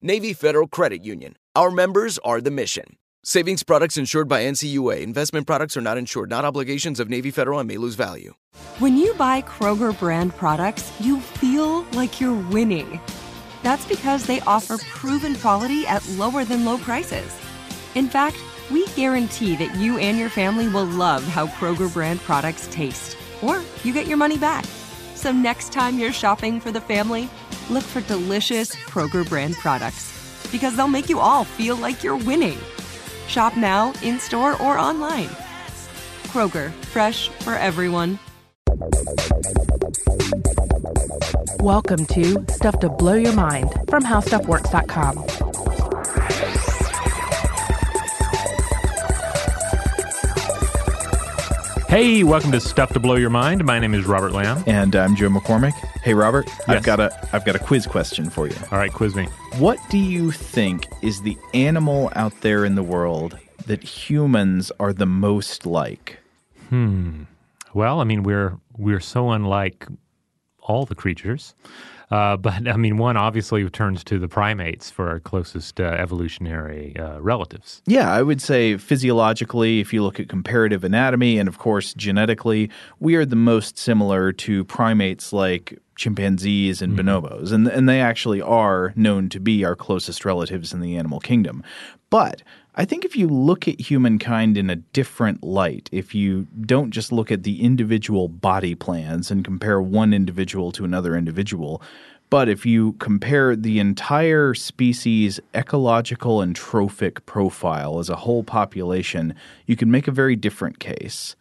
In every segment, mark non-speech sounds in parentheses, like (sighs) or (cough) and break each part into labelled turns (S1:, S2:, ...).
S1: Navy Federal Credit Union. Our members are the mission. Savings products insured by NCUA. Investment products are not insured, not obligations of Navy Federal and may lose value.
S2: When you buy Kroger brand products, you feel like you're winning. That's because they offer proven quality at lower than low prices. In fact, we guarantee that you and your family will love how Kroger brand products taste, or you get your money back. So next time you're shopping for the family, look for delicious Kroger brand products because they'll make you all feel like you're winning. Shop now, in store, or online. Kroger, fresh for everyone.
S3: Welcome to Stuff to Blow Your Mind from HowStuffWorks.com.
S4: Hey, welcome to Stuff to Blow Your Mind. My name is Robert Lamb.
S5: And I'm Joe McCormick. Hey Robert,
S4: Yes.
S5: I've got a I've got a quiz question for you.
S4: All right, quiz me.
S5: What do you think is the animal out there in the world that humans are the most like? Hmm.
S4: Well, I mean, we're we're so unlike all the creatures, uh, but I mean, one obviously turns to the primates for our closest uh, evolutionary uh, relatives.
S5: Yeah, I would say physiologically, if you look at comparative anatomy, and of course genetically, we are the most similar to primates like chimpanzees and bonobos, and and they actually are known to be our closest relatives in the animal kingdom. But I think if you look at humankind in a different light, if you don't just look at the individual body plans and compare one individual to another individual, but if you compare the entire species' ecological and trophic profile as a whole population, you can make a very different case.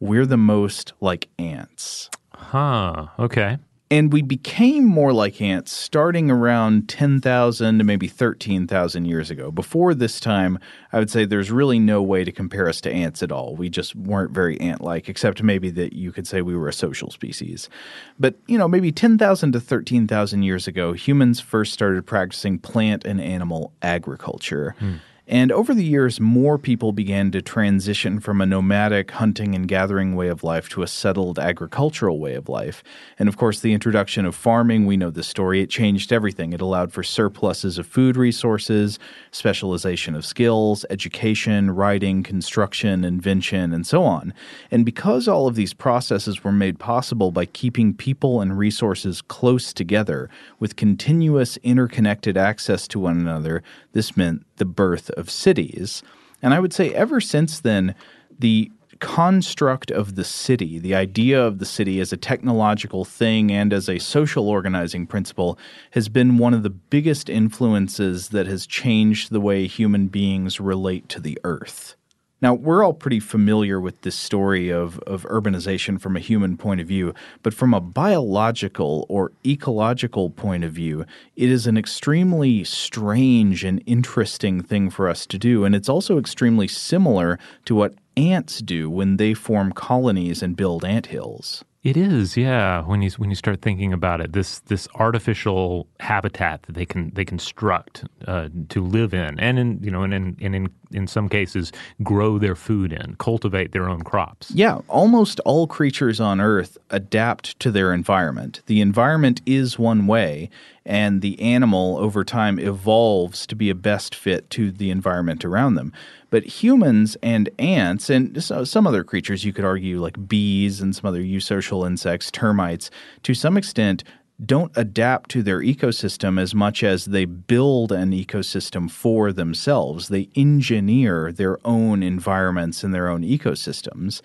S5: We're the most like ants.
S4: Huh. Okay.
S5: And we became more like ants starting around 10,000 to maybe 13,000 years ago. Before this time, I would say there's really no way to compare us to ants at all. We just weren't very ant like, except maybe that you could say we were a social species. But, you know, maybe 10,000 to 13,000 years ago, humans first started practicing plant and animal agriculture. Hmm. And over the years, more people began to transition from a nomadic hunting and gathering way of life to a settled agricultural way of life. And of course, the introduction of farming, we know the story, it changed everything. It allowed for surpluses of food resources, specialization of skills, education, writing, construction, invention, and so on. And because all of these processes were made possible by keeping people and resources close together with continuous interconnected access to one another, this meant the birth of cities. And I would say ever since then, the construct of the city, the idea of the city as a technological thing and as a social organizing principle, has been one of the biggest influences that has changed the way human beings relate to the earth. Now, we're all pretty familiar with this story of, of urbanization from a human point of view, but from a biological or ecological point of view, it is an extremely strange and interesting thing for us to do. And it's also extremely similar to what ants do when they form colonies and build ant hills.
S4: It is, yeah. When you when you start thinking about it, this this artificial habitat that they can they construct uh, to live in, and in you know, and in, and in in some cases grow their food in, cultivate their own crops.
S5: Yeah, almost all creatures on Earth adapt to their environment. The environment is one way, and the animal over time evolves to be a best fit to the environment around them. But humans and ants, and some other creatures, you could argue, like bees and some other eusocial insects, termites, to some extent, don't adapt to their ecosystem as much as they build an ecosystem for themselves. They engineer their own environments and their own ecosystems.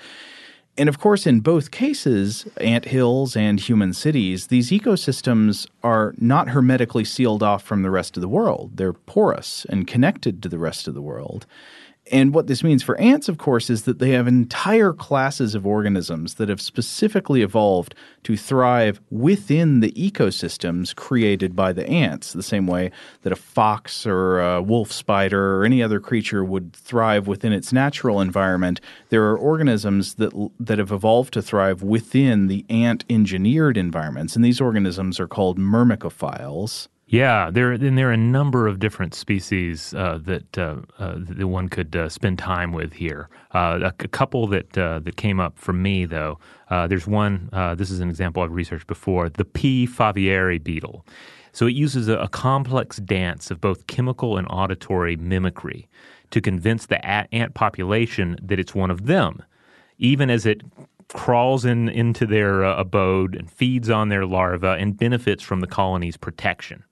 S5: And of course, in both cases, ant hills and human cities, these ecosystems are not hermetically sealed off from the rest of the world. They're porous and connected to the rest of the world. And what this means for ants, of course, is that they have entire classes of organisms that have specifically evolved to thrive within the ecosystems created by the ants, the same way that a fox or a wolf spider or any other creature would thrive within its natural environment. There are organisms that, that have evolved to thrive within the ant engineered environments, and these organisms are called myrmecophiles.
S4: Yeah, there and there are a number of different species uh, that uh, uh, that one could uh, spend time with here. Uh, a, a, couple that uh, that came up for me though. there's one. this is an example I've researched before. The P. favieri beetle. So it uses a, a complex dance of both chemical and auditory mimicry to convince the ant population that it's one of them, even as it crawls in into their abode and feeds on their larvae and benefits from the colony's protection.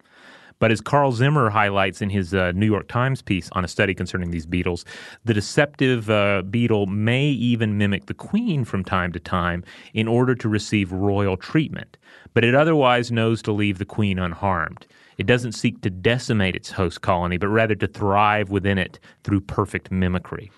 S4: But as Carl Zimmer highlights in his uh, New York Times piece on a study concerning these beetles, the deceptive uh, beetle may even mimic the queen from time to time in order to receive royal treatment, but it otherwise knows to leave the queen unharmed. It doesn't seek to decimate its host colony, but rather to thrive within it through perfect mimicry.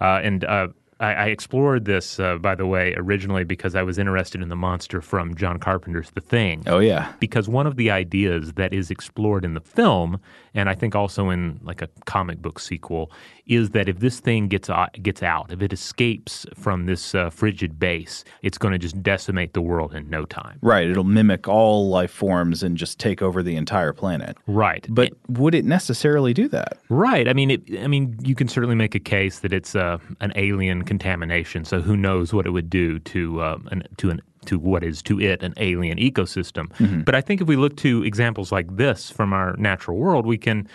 S4: Uh, and uh, I, I explored this, uh, by the way, originally because I was interested in the monster from John Carpenter's The Thing.
S5: Oh yeah,
S4: because one of the ideas that is explored in the film, and I think also in like a comic book sequel, is that if this thing gets uh, gets out, if it escapes from this uh, frigid base, it's going to just decimate the world in no time.
S5: Right. It'll mimic all life forms and just take over the entire planet.
S4: Right.
S5: But it, would it necessarily do that?
S4: Right. I mean, it, I mean, you can certainly make a case that it's uh, an alien contamination. So who knows what it would do to uh, an, to an to what is to it an alien ecosystem. Mm-hmm. But I think if we look to examples like this from our natural world, we can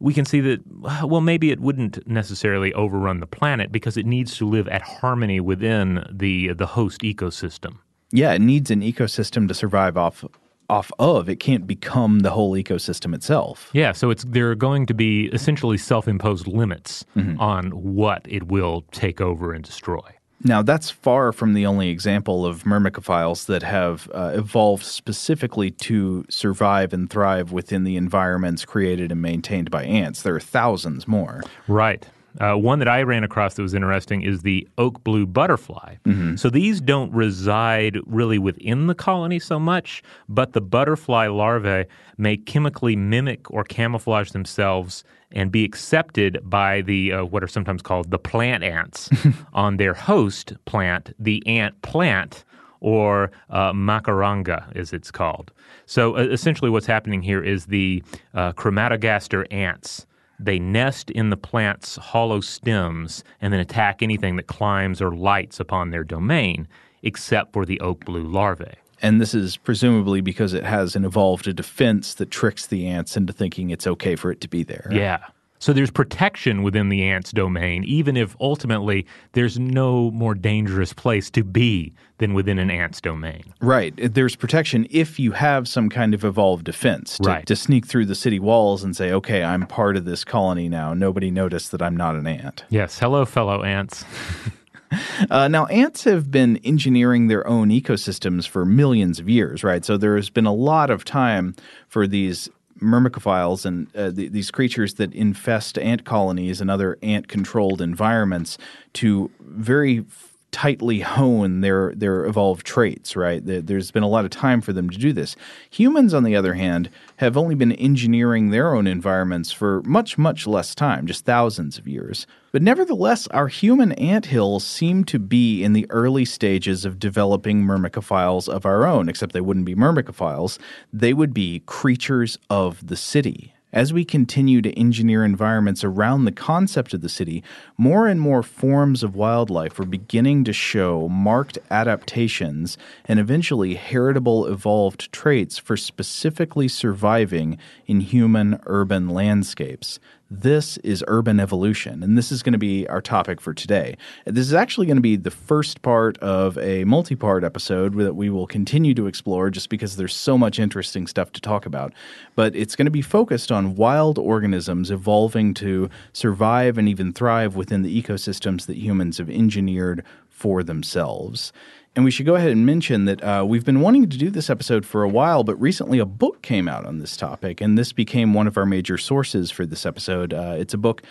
S4: we can see that, (sighs) well, maybe it wouldn't necessarily overrun the planet because it needs to live at harmony within the, the host ecosystem.
S5: Yeah, it needs an ecosystem to survive off off of. It can't become the whole ecosystem itself.
S4: Yeah, so it's there are going to be essentially self-imposed limits mm-hmm. on what it will take over and destroy.
S5: Now, that's far from the only example of myrmecophiles that have uh, evolved specifically to survive and thrive within the environments created and maintained by ants. There are thousands more.
S4: Right. Uh, one that I ran across that was interesting is the oak blue butterfly. Mm-hmm. So these don't reside really within the colony so much, but the butterfly larvae may chemically mimic or camouflage themselves and be accepted by the uh, what are sometimes called the plant ants (laughs) on their host plant, the ant plant, or uh, macaranga, as it's called. So uh, essentially, what's happening here is the uh, Crematogaster ants. They nest in the plant's hollow stems and then attack anything that climbs or lights upon their domain, except for the oak blue larvae.
S5: And this is presumably because it has an evolved defense that tricks the ants into thinking it's okay for it to be there.
S4: Yeah. So there's protection within the ant's domain, even if ultimately there's no more dangerous place to be than within an ant's domain.
S5: Right. There's protection if you have some kind of evolved defense to,
S4: right.
S5: to sneak through the city walls and say, okay, I'm part of this colony now. Nobody noticed that I'm not an ant.
S4: Yes. Hello, fellow ants. (laughs) (laughs)
S5: Uh, now, ants have been engineering their own ecosystems for millions of years, right? So there has been a lot of time for these myrmecophiles and uh, th- these creatures that infest ant colonies and other ant controlled environments to very tightly hone their their evolved traits, right? There's been a lot of time for them to do this. Humans, on the other hand, have only been engineering their own environments for much, much less time, just thousands of years. But nevertheless, our human ant hills seem to be in the early stages of developing myrmecophiles of our own, except they wouldn't be myrmecophiles. They would be creatures of the city. As we continue to engineer environments around the concept of the city, more and more forms of wildlife are beginning to show marked adaptations and eventually heritable evolved traits for specifically surviving in human urban landscapes. This is urban evolution, and this is going to be our topic for today. This is actually going to be the first part of a multi part episode that we will continue to explore just because there's so much interesting stuff to talk about. But it's going to be focused on wild organisms evolving to survive and even thrive within the ecosystems that humans have engineered for themselves. And we should go ahead and mention that uh, we've been wanting to do this episode for a while, but recently a book came out on this topic, and this became one of our major sources for this episode. Uh, it's a book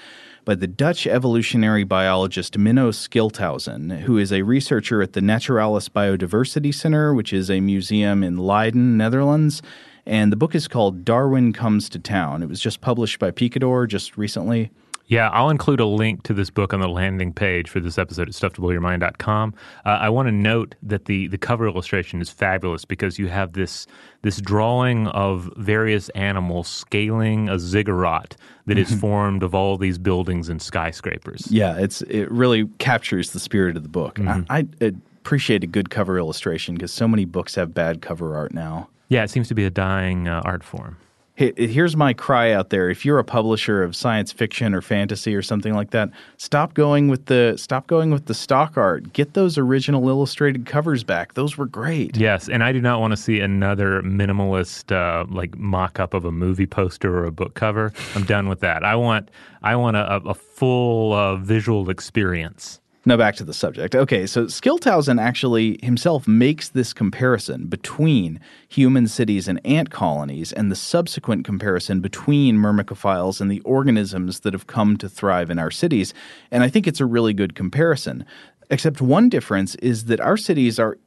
S5: by the Dutch evolutionary biologist Menno Schilthuizen, who is a researcher at the Naturalis Biodiversity Center, which is a museum in Leiden, Netherlands. And the book is called Darwin Comes to Town. It was just published by Picador just recently.
S4: Yeah, I'll include a link to this book on the landing page for this episode at stufftoblowyourmind.com. Uh, I want to note that the, the cover illustration is fabulous because you have this this drawing of various animals scaling a ziggurat that is (laughs) formed of all these buildings and skyscrapers.
S5: Yeah, it's it really captures the spirit of the book. Mm-hmm. I, I appreciate a good cover illustration because so many books have bad cover art now.
S4: Yeah, it seems to be a dying uh, art form
S5: here's my cry out there. If you're a publisher of science fiction or fantasy or something like that stop going with the stop going with the stock art. Get those original illustrated covers back. Those were great.
S4: Yes and i do not want to see another minimalist uh, like mock-up of a movie poster or a book cover. I'm done with that. I want i want a, a full uh, visual experience
S5: now back to the subject. Okay, so Schilthuizen actually himself makes this comparison between human cities and ant colonies and the subsequent comparison between myrmecophiles and the organisms that have come to thrive in our cities. And I think it's a really good comparison. Except one difference is that our cities are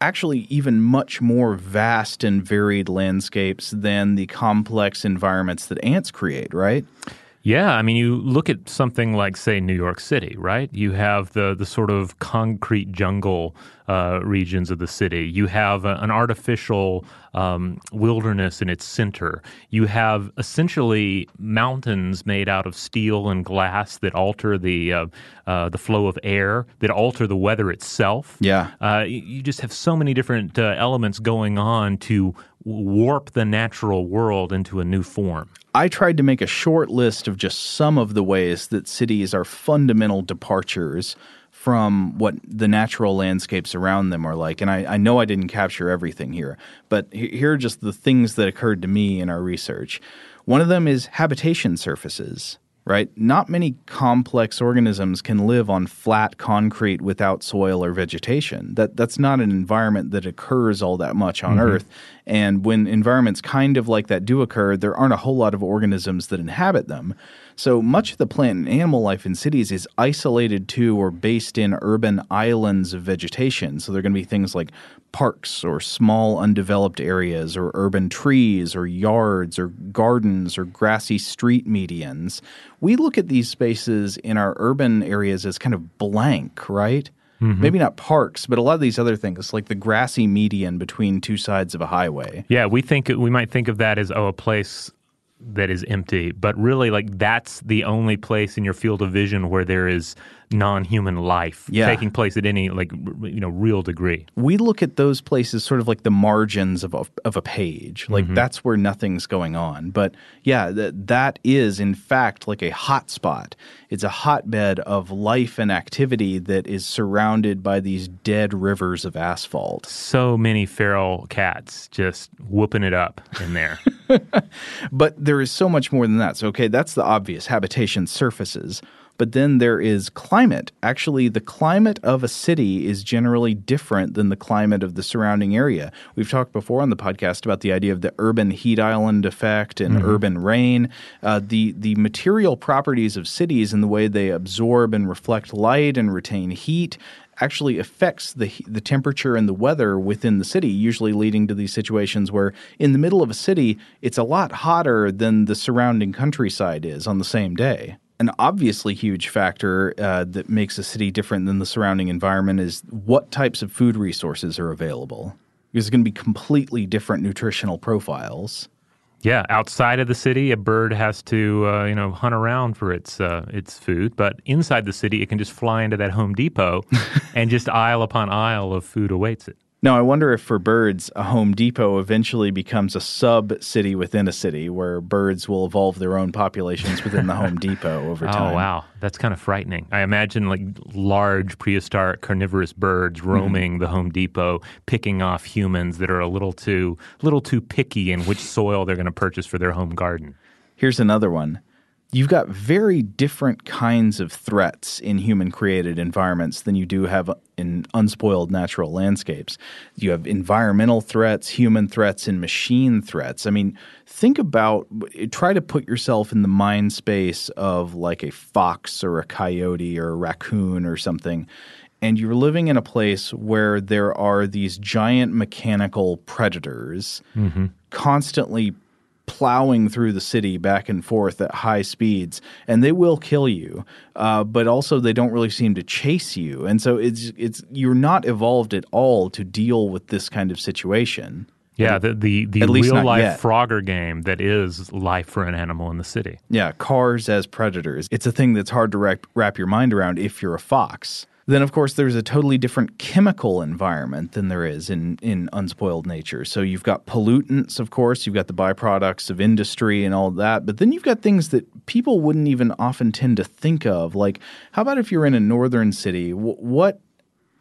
S5: actually even much more vast and varied landscapes than the complex environments that ants create, right?
S4: Yeah, I mean, you look at something like, say, New York City, right? You have the the sort of concrete jungle uh, regions of the city. You have a, an artificial um, wilderness in its center. You have essentially mountains made out of steel and glass that alter the uh, uh, the flow of air, that alter the weather itself.
S5: Yeah,
S4: uh, you just have so many different uh, elements going on to warp the natural world into a new form.
S5: I tried to make a short list of just some of the ways that cities are fundamental departures from what the natural landscapes around them are like. And I, I know I didn't capture everything here, but here are just the things that occurred to me in our research. One of them is habitation surfaces right? Not many complex organisms can live on flat concrete without soil or vegetation. That that's not an environment that occurs all that much on mm-hmm. Earth. And when environments kind of like that do occur, there aren't a whole lot of organisms that inhabit them. So much of the plant and animal life in cities is isolated to or based in urban islands of vegetation. So they're going to be things like parks or small undeveloped areas or urban trees or yards or gardens or grassy street medians. We look at these spaces in our urban areas as kind of blank, right? Mm-hmm. Maybe not parks, but a lot of these other things, like the grassy median between two sides of a highway.
S4: Yeah, we think we might think of that as oh, a place that is empty, but really, like that's the only place in your field of vision where there is non-human life yeah. taking place at any like you know real degree.
S5: We look at those places sort of like the margins of a, of a page. Like mm-hmm. that's where nothing's going on. But yeah, that that is in fact like a hot spot. It's a hotbed of life and activity that is surrounded by these dead rivers of asphalt.
S4: So many feral cats just whooping it up in there. (laughs)
S5: but there is so much more than that. So okay, that's the obvious habitation surfaces. But then there is climate. Actually, the climate of a city is generally different than the climate of the surrounding area. We've talked before on the podcast about the idea of the urban heat island effect and mm-hmm. urban rain. Uh, the the material properties of cities and the way they absorb and reflect light and retain heat actually affects the the temperature and the weather within the city, usually leading to these situations where in the middle of a city it's a lot hotter than the surrounding countryside is on the same day. An obviously huge factor uh, that makes a city different than the surrounding environment is what types of food resources are available. Because it's going to be completely different nutritional profiles.
S4: Yeah, outside of the city, a bird has to uh, you know hunt around for its uh, its food, but inside the city, it can just fly into that Home Depot, (laughs) and just aisle upon aisle of food awaits it.
S5: Now, I wonder if for birds, a Home Depot eventually becomes a sub city within a city where birds will evolve their own populations within the Home (laughs) Depot over time.
S4: Oh, wow. That's kind of frightening. I imagine like large prehistoric carnivorous birds roaming mm-hmm. the Home Depot, picking off humans that are a little too little too picky in which soil they're going to purchase for their home garden.
S5: Here's another one you've got very different kinds of threats in human created environments than you do have in unspoiled natural landscapes. You have environmental threats, human threats, and machine threats. I mean, think about try to put yourself in the mind space of like a fox or a coyote or a raccoon or something. And you're living in a place where there are these giant mechanical predators mm-hmm. constantly plowing through the city back and forth at high speeds, and they will kill you. Uh, but also, they don't really seem to chase you, and so it's it's you're not evolved at all to deal with this kind of situation.
S4: Yeah, the the, the real life yet. Frogger game that is life for an animal in the city.
S5: Yeah, cars as predators. It's a thing that's hard to wrap, wrap your mind around if you're a fox. Then, of course, there's a totally different chemical environment than there is in, in unspoiled nature. So you've got pollutants, of course, you've got the byproducts of industry and all that, but then you've got things that people wouldn't even often tend to think of. Like, how about if you're in a northern city? W- what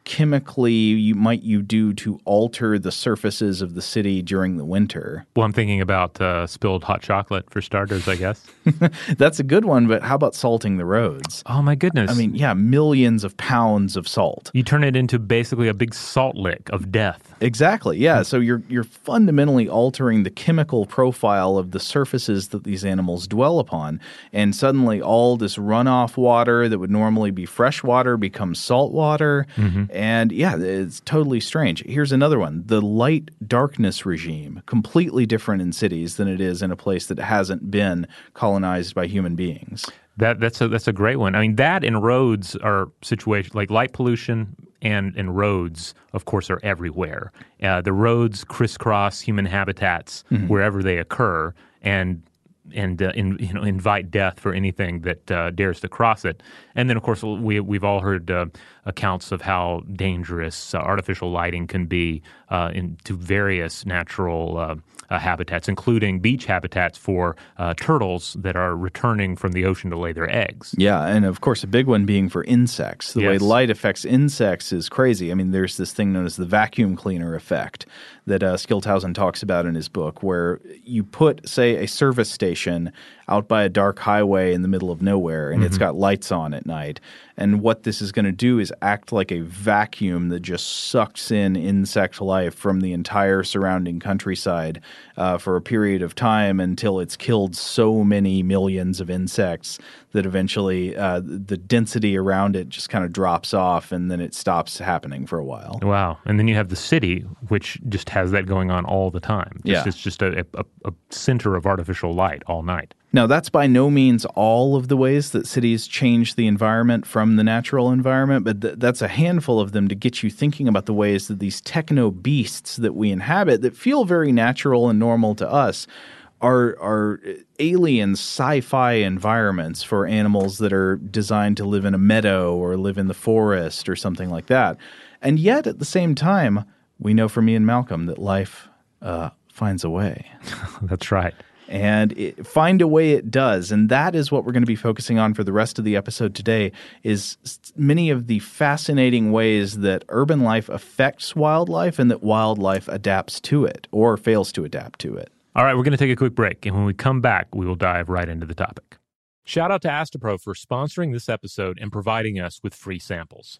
S5: chemically you might you do to alter the surfaces of the city during the winter?
S4: Well, I'm thinking about uh, spilled hot chocolate for starters, I guess. (laughs)
S5: That's a good one, but how about salting the roads?
S4: Oh my goodness!
S5: I mean, yeah, millions of pounds of salt.
S4: You turn it into basically a big salt lick of death.
S5: Exactly. Yeah. So you're you're fundamentally altering the chemical profile of the surfaces that these animals dwell upon, and suddenly all this runoff water that would normally be fresh water becomes salt water. Mm-hmm and yeah, it's totally strange. Here's another one the light darkness regime, completely different in cities than it is in a place that hasn't been colonized by human beings.
S4: That, that's a that's a great one. I mean, that and roads are situations like light pollution and and roads, of course, are everywhere. Uh, the roads crisscross human habitats mm-hmm. wherever they occur, and and uh, in, you know invite death for anything that uh, dares to cross it. And then, of course, we we've all heard uh, accounts of how dangerous uh, artificial lighting can be uh, in, to various natural uh, habitats, including beach habitats for turtles that are returning from the ocean to lay their eggs.
S5: Yeah, and of course, a big one being for insects. The yes. way light affects insects is crazy. I mean, there's this thing known as the vacuum cleaner effect that uh, Schilthuizen talks about in his book, where you put, say, a service station out by a dark highway in the middle of nowhere and mm-hmm. it's got lights on at night. And what this is going to do is act like a vacuum that just sucks in insect life from the entire surrounding countryside uh, for a period of time until it's killed so many millions of insects that eventually uh, the density around it just kind of drops off and then it stops happening for a while.
S4: Wow. And then you have the city, which just has that going on all the time. Just,
S5: yeah.
S4: It's just a, a, a center of artificial light all night.
S5: Now, that's by no means all of the ways that cities change the environment from the natural environment, but th- that's a handful of them to get you thinking about the ways that these techno beasts that we inhabit, that feel very natural and normal to us, are are alien sci-fi environments for animals that are designed to live in a meadow or live in the forest or something like that. And yet, at the same time, we know from Ian Malcolm that life uh, finds a way. (laughs)
S4: that's right
S5: and it, find a way it does. And that is what we're going to be focusing on for the rest of the episode today is many of the fascinating ways that urban life affects wildlife and that wildlife adapts to it or fails to adapt to it.
S4: All right we're going to take a quick break and when we come back we will dive right into the topic. Shout out to astepro for sponsoring this episode and providing us with free samples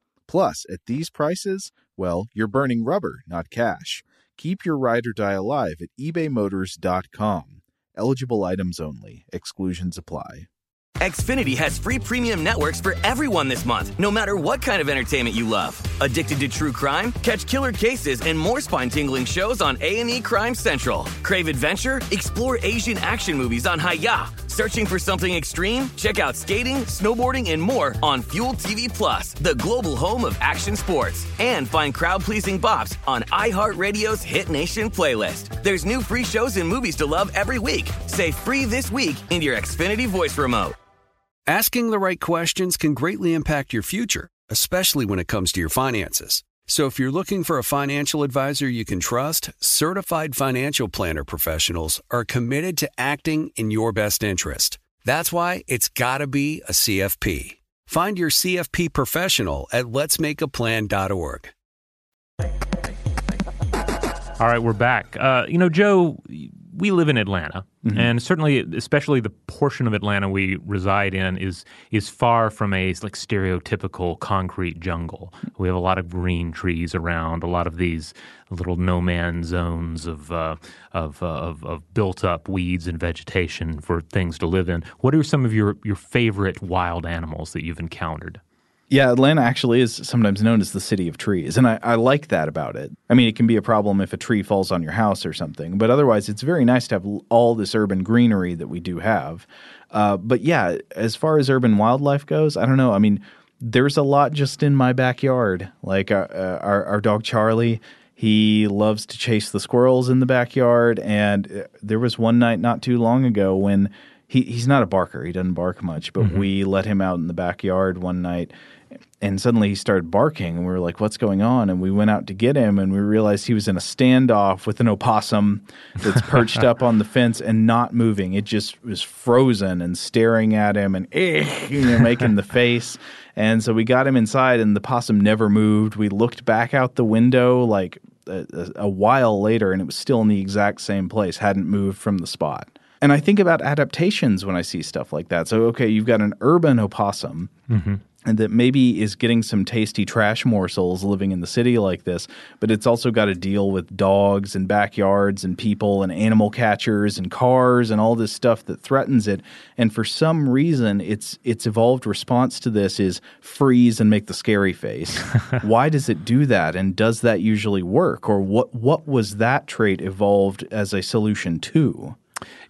S5: Plus, at these prices, well, you're burning rubber, not cash. Keep your ride or die alive at ebaymotors.com. Eligible items only, exclusions apply.
S6: Xfinity has free premium networks for everyone this month, no matter what kind of entertainment you love. Addicted to true crime? Catch killer cases and more spine-tingling shows on A&E Crime Central. Crave adventure? Explore Asian action movies on Hi-YAH. Searching for something extreme? Check out skating, snowboarding, and more on Fuel TV Plus, the global home of action sports. And find crowd-pleasing bops on iHeartRadio's Hit Nation playlist. There's new free shows and movies to love every week. Say free this week in your Xfinity voice remote.
S7: Asking the right questions can greatly impact your future, especially when it comes to your finances. So if you're looking for a financial advisor you can trust, certified financial planner professionals are committed to acting in your best interest. That's why it's got to be a CFP. Find your CFP professional at letsmakeaplan.org.
S4: All right, we're back. Uh, you know, Joe, we live in Atlanta, mm-hmm. and certainly, especially the portion of Atlanta we reside in is is far from a like stereotypical concrete jungle. We have a lot of green trees around, a lot of these little no man zones of uh, of, uh, of, of built up weeds and vegetation for things to live in. What are some of your your favorite wild animals that you've encountered?
S5: Yeah, Atlanta actually is sometimes known as the city of trees. And I, I, like that about it. I mean, it can be a problem if a tree falls on your house or something, but otherwise, it's very nice to have all this urban greenery that we do have. Uh, but yeah, as far as urban wildlife goes, I don't know. I mean, there's a lot just in my backyard. Like our, uh, uh, our, our dog Charlie, he loves to chase the squirrels in the backyard. And uh, there was one night not too long ago when he, he's not a barker. He doesn't bark much, but mm-hmm. we let him out in the backyard one night and suddenly he started barking and we were like what's going on? And we went out to get him and we realized he was in a standoff with an opossum that's perched up on the (laughs) fence and not moving. It just was frozen and staring at him and eh, you know making the face. And so we got him inside and the possum never moved. We looked back out the window like a, a while later and it was still in the exact same place hadn't moved from the spot. And I think about adaptations when I see stuff like that. So, okay, you've got an urban opossum mm-hmm and that maybe is getting some tasty trash morsels living in the city like this, but it's also got to deal with dogs and backyards and people and animal catchers and cars and all this stuff that threatens it. And for some reason, its its evolved response to this is freeze and make the scary face. (laughs) Why does it do that? And does that usually work? Or what what was that trait evolved as a solution to?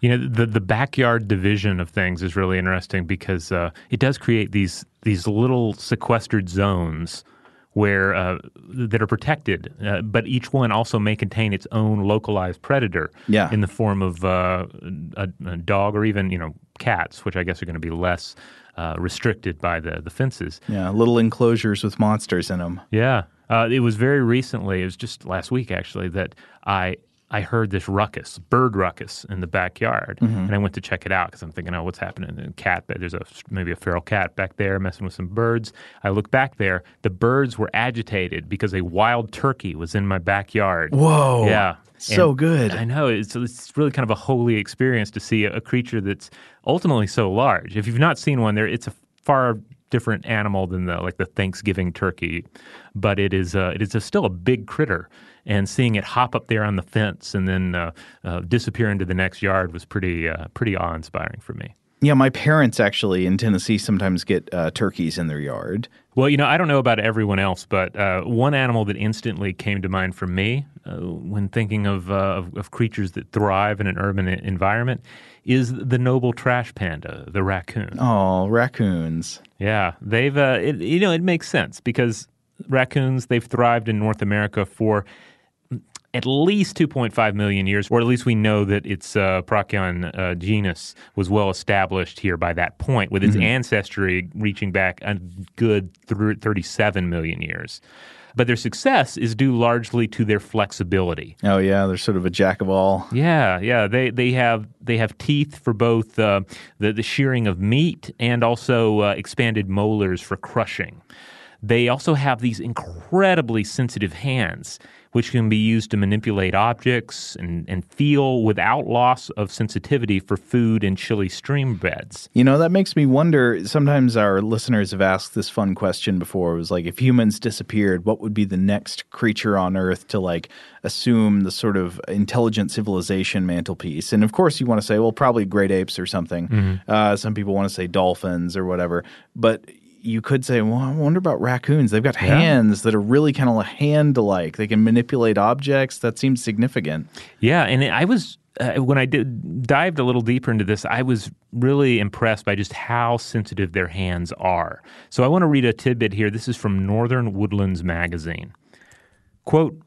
S4: You know, the the backyard division of things is really interesting because uh, it does create these these little sequestered zones where uh, that are protected, uh, but each one also may contain its own localized predator.
S5: Yeah.
S4: in the form of uh, a, a dog or even you know cats, which I guess are going to be less uh, restricted by the the fences.
S5: Yeah, little enclosures with monsters in them.
S4: Yeah. Uh, it was very recently, it was just last week actually, that I I heard this ruckus, bird ruckus in the backyard. And I went to check it out because I'm thinking, oh, what's happening? And cat, there's a maybe a feral cat back there messing with some birds. I look back there, the birds were agitated because a wild turkey was in my backyard.
S5: Whoa.
S4: Yeah.
S5: So
S4: And
S5: good.
S4: I know. It's, it's really kind of a holy experience to see a, a creature that's ultimately so large. If you've not seen one, there it's a far different animal than the like the Thanksgiving turkey, but it is uh, it is a, still a big critter. And seeing it hop up there on the fence and then uh, uh, disappear into the next yard was pretty uh, pretty awe inspiring for me.
S5: Yeah, my parents actually in Tennessee sometimes get uh, turkeys in their yard.
S4: Well, you know, I don't know about everyone else, but uh, one animal that instantly came to mind for me uh, when thinking of, uh, of of creatures that thrive in an urban environment is the noble trash panda, the raccoon.
S5: Oh, raccoons.
S4: Yeah, they've uh, it, you know it makes sense because raccoons they've thrived in North America for at least 2.5 million years, or at least we know that its uh, Procyon uh, genus was well established here by that point, with its ancestry reaching back a good thir- 37 million years. But their success is due largely to their flexibility.
S5: Oh yeah, they're sort of a jack of all.
S4: Yeah, yeah. They they have they have teeth for both uh, the the shearing of meat and also uh, expanded molars for crushing. They also have these incredibly sensitive hands, which can be used to manipulate objects and, and feel without loss of sensitivity for food in chilly stream beds.
S5: You know, that makes me wonder. Sometimes our listeners have asked this fun question before. It was like, if humans disappeared, what would be the next creature on Earth to like assume the sort of intelligent civilization mantelpiece? And of course, you want to say, well, probably great apes or something. Uh, some people want to say dolphins or whatever. But you could say, well, I wonder about raccoons. They've got hands that are really kind of hand like. They can manipulate objects. That seems significant.
S4: Yeah, and I was uh, when I did dived a little deeper into this, I was really impressed by just how sensitive their hands are. So I want to read a tidbit here. This is from Northern Woodlands magazine. Quote,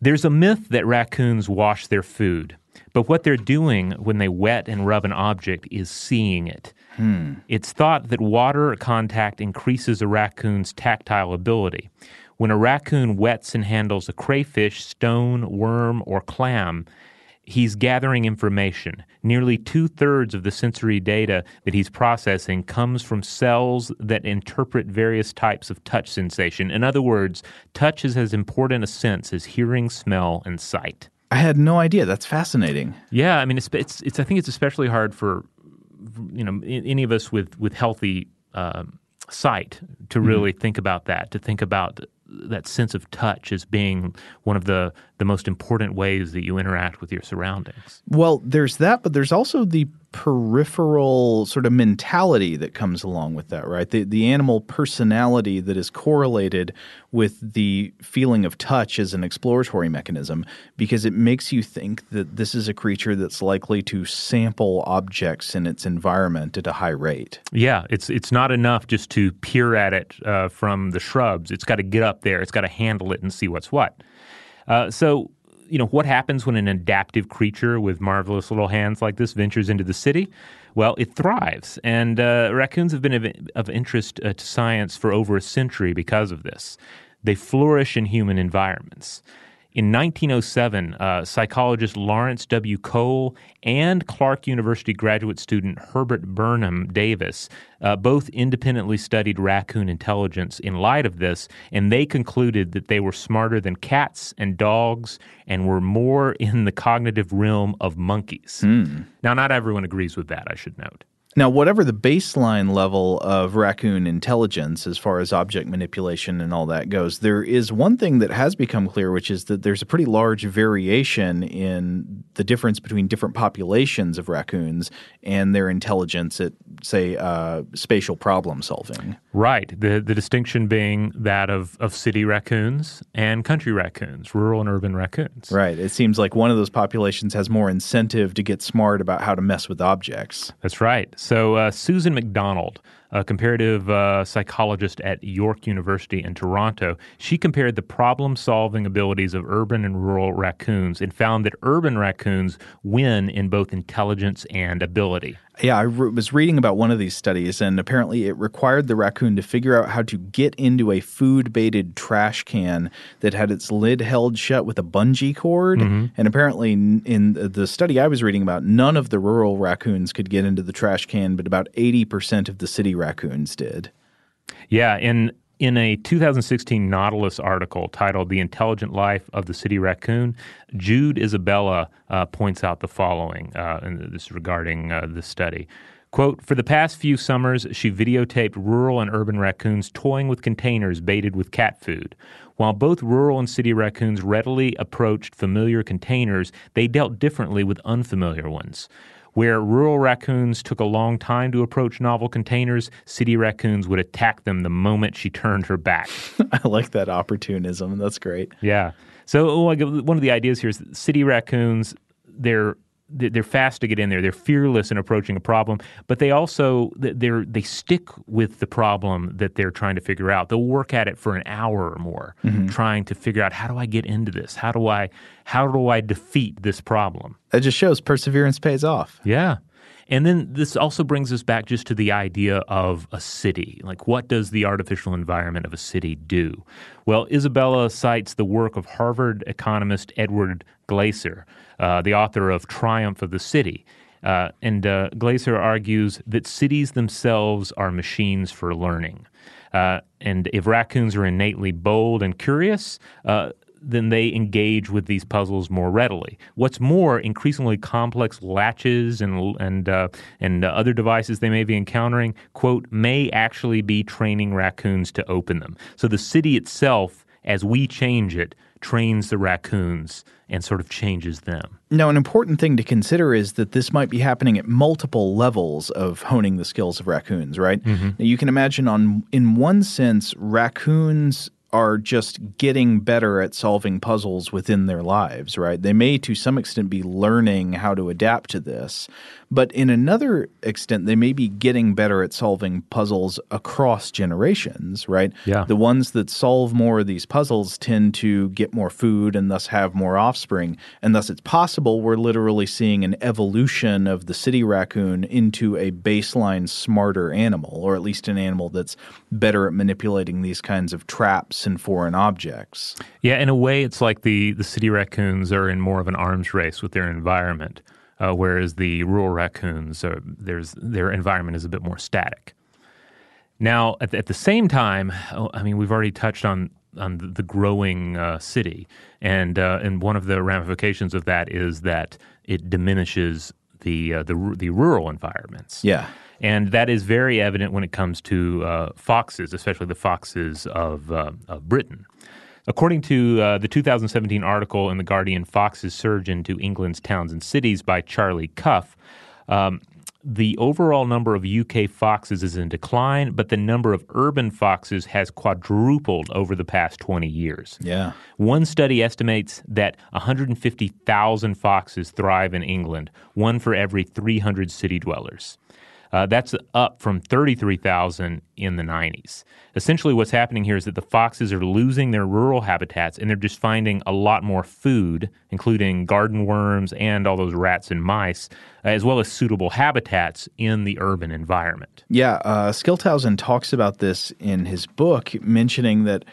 S4: there's a myth that raccoons wash their food, but what they're doing when they wet and rub an object is seeing it. Hmm. It's thought that water contact increases a raccoon's tactile ability. When a raccoon wets and handles a crayfish, stone, worm, or clam, he's gathering information. Nearly two thirds of the sensory data that he's processing comes from cells that interpret various types of touch sensation. In other words, touch is as important a sense as hearing, smell, and sight.
S5: I had no idea. That's fascinating.
S4: Yeah, I mean, it's, it's, it's I think it's especially hard for you know any of us with with healthy um, sight to really think about that, to think about that sense of touch as being one of the the most important ways that you interact with your surroundings.
S5: Well, there's that, but there's also the peripheral sort of mentality that comes along with that, right? The the animal personality that is correlated with the feeling of touch as an exploratory mechanism because it makes you think that this is a creature that's likely to sample objects in its environment at a high rate.
S4: Yeah, it's it's not enough just to peer at it uh, from the shrubs. It's got to get up there. It's got to handle it and see what's what. Uh, so, you know, what happens when an adaptive creature with marvelous little hands like this ventures into the city? Well, it thrives, and uh, raccoons have been of, of interest uh, to science for over a century because of this. They flourish in human environments. In 1907, uh, psychologist Lawrence W. Cole and Clark University graduate student Herbert Burnham Davis uh, both independently studied raccoon intelligence in light of this, and they concluded that they were smarter than cats and dogs and were more in the cognitive realm of monkeys. Now, not everyone agrees with that, I should note.
S5: Now, whatever the baseline level of raccoon intelligence, as far as object manipulation and all that goes, there is one thing that has become clear, which is that there's a pretty large variation in the difference between different populations of raccoons and their intelligence at, say, uh, spatial problem solving.
S4: Right. The the distinction being that of, of city raccoons and country raccoons, rural and urban raccoons.
S5: Right. It seems like one of those populations has more incentive to get smart about how to mess with objects.
S4: That's right. So, uh, Susan MacDonald, a comparative uh, psychologist at York University in Toronto, she compared the problem solving abilities of urban and rural raccoons and found that urban raccoons win in both intelligence and ability.
S5: Yeah, I re- was reading about one of these studies, and apparently it required the raccoon to figure out how to get into a food baited trash can that had its lid held shut with a bungee cord.
S4: Mm-hmm.
S5: And apparently, in the study I was reading about, none of the rural raccoons could get into the trash can, but about 80% of the city raccoons did.
S4: Yeah, in in a 2016 Nautilus article titled "The Intelligent Life of the City Raccoon," Jude Isabella uh, points out the following, uh, and this is regarding uh, the study. Quote, for the past few summers, she videotaped rural and urban raccoons toying with containers baited with cat food. While both rural and city raccoons readily approached familiar containers, they dealt differently with unfamiliar ones. Where rural raccoons took a long time to approach novel containers, city raccoons would attack them the moment she turned her back. (laughs)
S5: I like that opportunism. That's great.
S4: Yeah. So oh, like, one of the ideas here is that city raccoons, they're they're fast to get in there. They're fearless in approaching a problem, but they also they're they stick with the problem that they're trying to figure out. They'll work at it for an hour or more,
S5: Mm-hmm.
S4: trying to figure out how do I get into this? How do I how do I defeat this problem?
S5: That just shows perseverance pays off.
S4: Yeah. And then this also brings us back just to the idea of a city. Like, what does the artificial environment of a city do? Well, Isabella cites the work of Harvard economist Edward Glaeser, uh, the author of Triumph of the City. Uh, and uh, Glaeser argues that cities themselves are machines for learning. Uh, and if raccoons are innately bold and curious, uh, then they engage with these puzzles more readily. What's more, increasingly complex latches and and uh, and uh, other devices they may be encountering, quote, may actually be training raccoons to open them. So the city itself, as we change it, trains the raccoons and sort of changes them.
S5: Now, an important thing to consider is that this might be happening at multiple levels of honing the skills of raccoons, right? Now, you can imagine on in one sense, raccoons are just getting better at solving puzzles within their lives, right? They may to some extent be learning how to adapt to this, but in another extent, they may be getting better at solving puzzles across generations, right?
S4: Yeah.
S5: The ones that solve more of these puzzles tend to get more food and thus have more offspring. And thus, it's possible we're literally seeing an evolution of the city raccoon into a baseline smarter animal, or at least an animal that's better at manipulating these kinds of traps and foreign objects.
S4: Yeah, in a way, it's like the, the city raccoons are in more of an arms race with their environment, uh, whereas the rural raccoons, are, there's, their environment is a bit more static. Now, at the, at the same time, oh, I mean, we've already touched on on the, the growing uh, city, and uh, and one of the ramifications of that is that it diminishes the uh, the the rural environments.
S5: Yeah.
S4: And that is very evident when it comes to uh, foxes, especially the foxes of, uh, of Britain. According to uh, the 2017 article in The Guardian, Foxes Surge into England's Towns and Cities by Charlie Cuff, um, the overall number of UK foxes is in decline, but the number of urban foxes has quadrupled over the past 20 years.
S5: Yeah.
S4: One study estimates that 150,000 foxes thrive in England, one for every 300 city dwellers. Uh, that's up from 33,000 in the 90s. Essentially, what's happening here is that the foxes are losing their rural habitats and they're just finding a lot more food, including garden worms and all those rats and mice, as well as suitable habitats in the urban environment.
S5: Yeah, uh, Schilthuizen talks about this in his book, mentioning that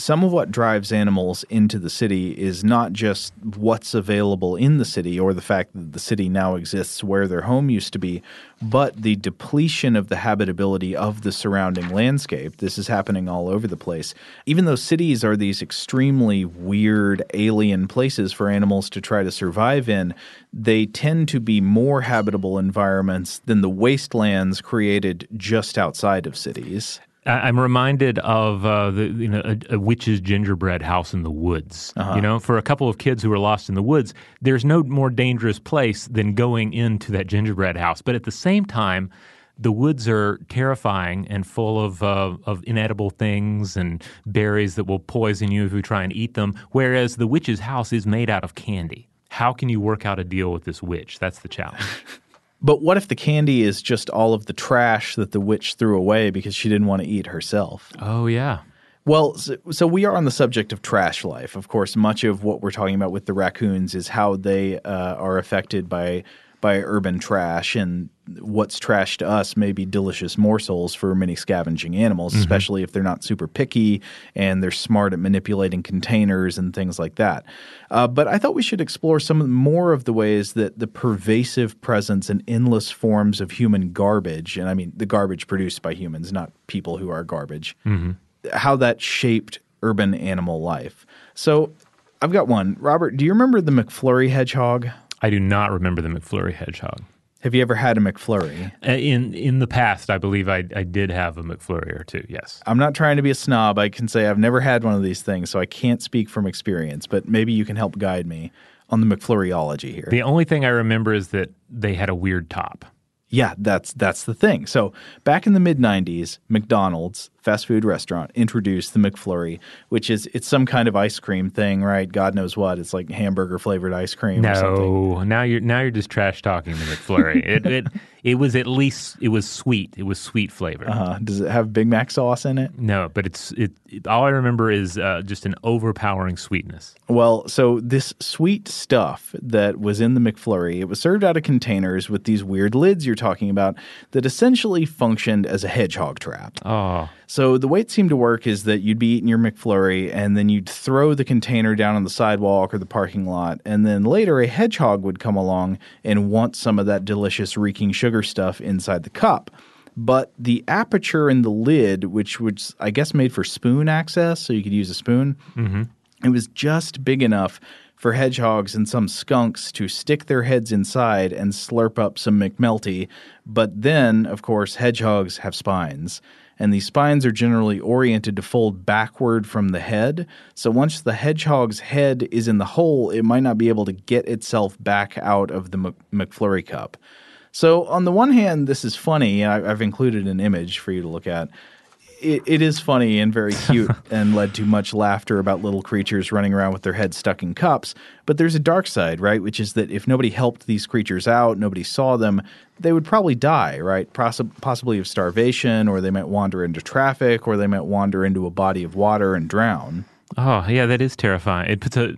S5: some of what drives animals into the city is not just what's available in the city or the fact that the city now exists where their home used to be, but the depletion of the habitability of the surrounding landscape. This is happening all over the place. Even though cities are these extremely weird, alien places for animals to try to survive in, they tend to be more habitable environments than the wastelands created just outside of cities.
S4: I'm reminded of uh, the you know a, a witch's gingerbread house in the woods. You know, for a couple of kids who are lost in the woods, there's no more dangerous place than going into that gingerbread house. But at the same time, the woods are terrifying and full of uh, of inedible things and berries that will poison you if you try and eat them. Whereas the witch's house is made out of candy. How can you work out a deal with this witch? That's the challenge. (laughs)
S5: But what if the candy is just all of the trash that the witch threw away because she didn't want to eat herself?
S4: oh yeah.
S5: Well, so, so we are on the subject of trash life. Of course, much of what we're talking about with the raccoons is how they uh, are affected by by urban trash, and what's trash to us may be delicious morsels for many scavenging animals, especially if they're not super picky and they're smart at manipulating containers and things like that. Uh, but I thought we should explore some more of the ways that the pervasive presence and endless forms of human garbage, and I mean the garbage produced by humans, not people who are garbage, how that shaped urban animal life. So I've got one. Robert, do you remember the McFlurry hedgehog?
S4: I do not remember the McFlurry hedgehog.
S5: Have you ever had a McFlurry?
S4: Uh, In in the past, I believe I, I did have a McFlurry or two. Yes.
S5: I'm not trying to be a snob. I can say I've never had one of these things, so I can't speak from experience, but maybe you can help guide me on the McFlurryology here.
S4: The only thing I remember is that they had a weird top.
S5: Yeah, that's that's the thing. So back in the mid '90s, McDonald's fast food restaurant introduced the McFlurry, which is it's some kind of ice cream thing, right? God knows what. It's like hamburger flavored ice cream or something.
S4: No, now you're now you're just trash talking the McFlurry. (laughs) it, it it was at least it was sweet. It was sweet flavor.
S5: Uh, does it have Big Mac sauce in it?
S4: No, but it's it, it. All I remember is uh, just an overpowering sweetness.
S5: Well, so this sweet stuff that was in the McFlurry, it was served out of containers with these weird lids you're talking about that essentially functioned as a hedgehog trap.
S4: Oh,
S5: So the way it seemed to work is that you'd be eating your McFlurry and then you'd throw the container down on the sidewalk or the parking lot, and then later a hedgehog would come along and want some of that delicious reeking sugar stuff inside the cup. But the aperture in the lid, which was I guess made for spoon access, so you could use a spoon, mm-hmm. it was just big enough for hedgehogs and some skunks to stick their heads inside and slurp up some McMelty. But then, of course, hedgehogs have spines. And these spines are generally oriented to fold backward from the head. So once the hedgehog's head is in the hole, it might not be able to get itself back out of the McFlurry cup. So, on the one hand, this is funny. I've included an image for you to look at it, it is funny and very (laughs) cute and led to much laughter about little creatures running around with their heads stuck in cups. But there's a dark side, right? Which is that if nobody helped these creatures out, nobody saw them, they would probably die, right? Possi- possibly of starvation, or they might wander into traffic, or they might wander into a body of water and drown.
S4: oh, yeah, that is terrifying. It puts a.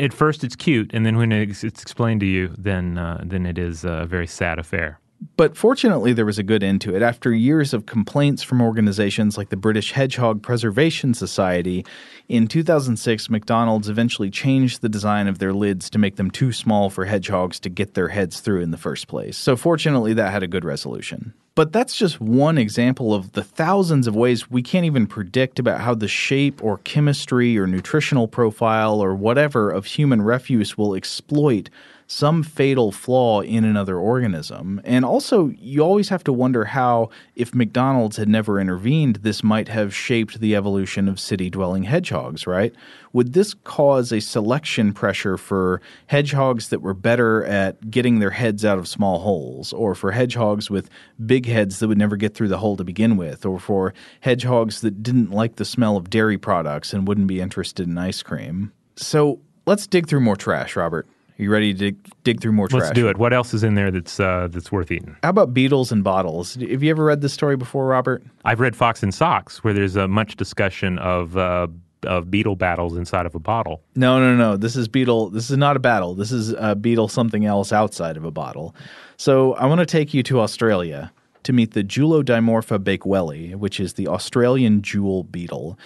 S4: At first, it's cute, and then when it's, it's explained to you, then uh, then it is a very sad affair.
S5: But fortunately, there was a good end to it. After years of complaints from organizations like the British Hedgehog Preservation Society, in 2006, McDonald's eventually changed the design of their lids to make them too small for hedgehogs to get their heads through in the first place. So, fortunately, that had a good resolution. But that's just one example of the thousands of ways we can't even predict about how the shape or chemistry or nutritional profile or whatever of human refuse will exploit some fatal flaw in another organism. And also, you always have to wonder how, if McDonald's had never intervened, this might have shaped the evolution of city dwelling hedgehogs, right? Would this cause a selection pressure for hedgehogs that were better at getting their heads out of small holes, or for hedgehogs with big heads that would never get through the hole to begin with, or for hedgehogs that didn't like the smell of dairy products and wouldn't be interested in ice cream? So let's dig through more trash, Robert. Are you ready to dig, dig through more trash?
S4: Let's do it. What else is in there that's uh, that's worth eating?
S5: How about beetles and bottles? Have you ever read this story before, Robert?
S4: I've read Fox in Socks, where there's uh, much discussion of uh, of beetle battles inside of a bottle.
S5: No, no, no. This is beetle. This is not a battle. This is a beetle something else outside of a bottle. So I want to take you to Australia to meet the Julodimorpha bakewelli, which is the Australian jewel beetle.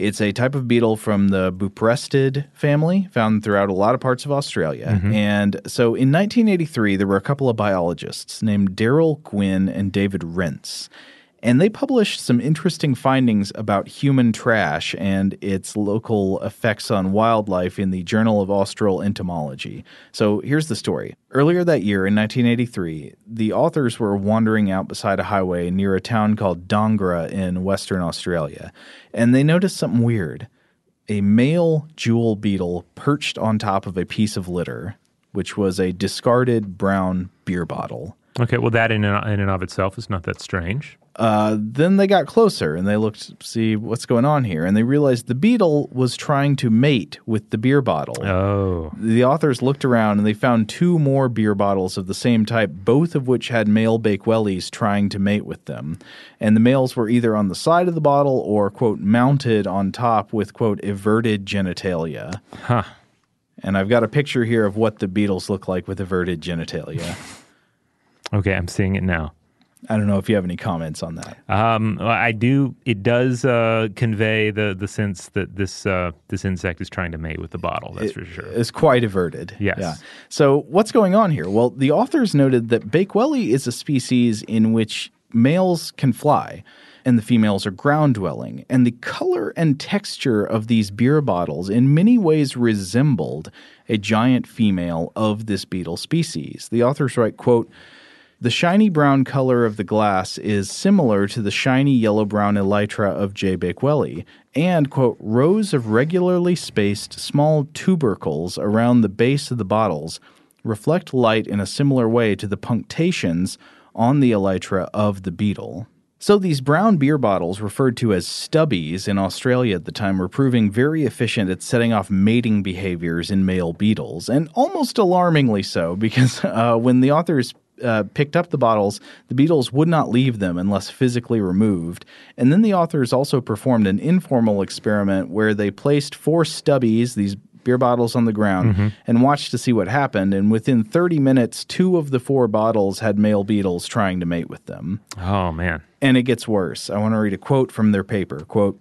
S5: It's a type of beetle from the Buprestid family, found throughout a lot of parts of Australia. Mm-hmm. And so in 1983, there were a couple of biologists named Darryl Gwynne and David Rentz. And they published some interesting findings about human trash and its local effects on wildlife in the Journal of Austral Entomology. So here's the story. Earlier that year, in 1983, the authors were wandering out beside a highway near a town called Dongara in Western Australia, and they noticed something weird. A male jewel beetle perched on top of a piece of litter, which was a discarded brown beer bottle.
S4: Okay, well, that in and, of itself is not that strange.
S5: Uh, then they got closer and they looked to see what's going on here, and they realized the beetle was trying to mate with the beer bottle.
S4: Oh.
S5: The authors looked around and they found two more beer bottles of the same type, both of which had male Bakewellies trying to mate with them. And the males were either on the side of the bottle or, quote, mounted on top with, quote, everted genitalia.
S4: Huh.
S5: And I've got a picture here of what the beetles look like with everted genitalia. (laughs)
S4: Okay, I'm seeing it now.
S5: I don't know if you have any comments on that.
S4: Um, I do. It does uh, convey the the sense that this uh, this insect is trying to mate with the bottle. That's for sure.
S5: It's quite averted.
S4: Yes.
S5: Yeah. So what's going on here? Well, the authors noted that Bakewelli is a species in which males can fly and the females are ground dwelling. And the color and texture of these beer bottles in many ways resembled a giant female of this beetle species. The authors write, quote, the shiny brown color of the glass is similar to the shiny yellow brown elytra of J. Bakewelli, and, quote, rows of regularly spaced small tubercles around the base of the bottles reflect light in a similar way to the punctations on the elytra of the beetle. So these brown beer bottles, referred to as stubbies in Australia at the time, were proving very efficient at setting off mating behaviors in male beetles, and almost alarmingly so, because uh, when the authors uh, picked up the bottles, the beetles would not leave them unless physically removed. And then the authors also performed an informal experiment where they placed four stubbies, these beer bottles on the ground, and watched to see what happened. And within 30 minutes, two of the four bottles had male beetles trying to mate with them.
S4: Oh man.
S5: And it gets worse. I want to read a quote from their paper. Quote,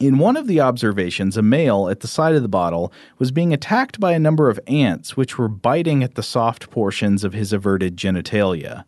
S5: in one of the observations, a male at the side of the bottle was being attacked by a number of ants which were biting at the soft portions of his everted genitalia.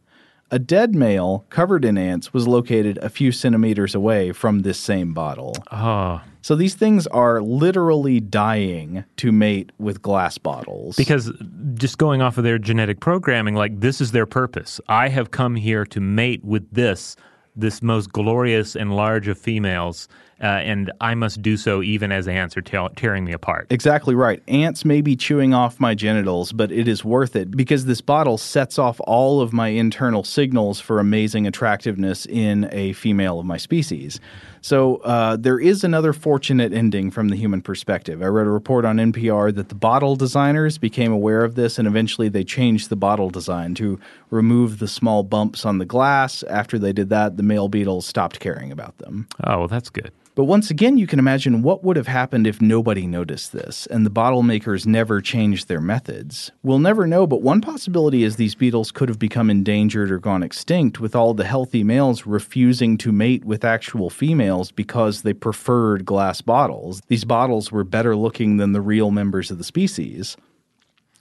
S5: A dead male covered in ants was located a few centimeters away from this same bottle.
S4: Oh.
S5: So these things are literally dying to mate with glass bottles.
S4: Because just going off of their genetic programming, like this is their purpose. I have come here to mate with this, this most glorious and large of females, uh, and I must do so even as ants are te- tearing me apart.
S5: Exactly right. Ants may be chewing off my genitals, but it is worth it because this bottle sets off all of my internal signals for amazing attractiveness in a female of my species. So uh, there is another fortunate ending from the human perspective. I read a report on NPR that the bottle designers became aware of this and eventually they changed the bottle design to remove the small bumps on the glass. After they did that, the male beetles stopped caring about them.
S4: Oh, well, that's good.
S5: But once again, you can imagine what would have happened if nobody noticed this and the bottle makers never changed their methods. We'll never know, but one possibility is these beetles could have become endangered or gone extinct with all the healthy males refusing to mate with actual females because they preferred glass bottles. These bottles were better looking than the real members of the species.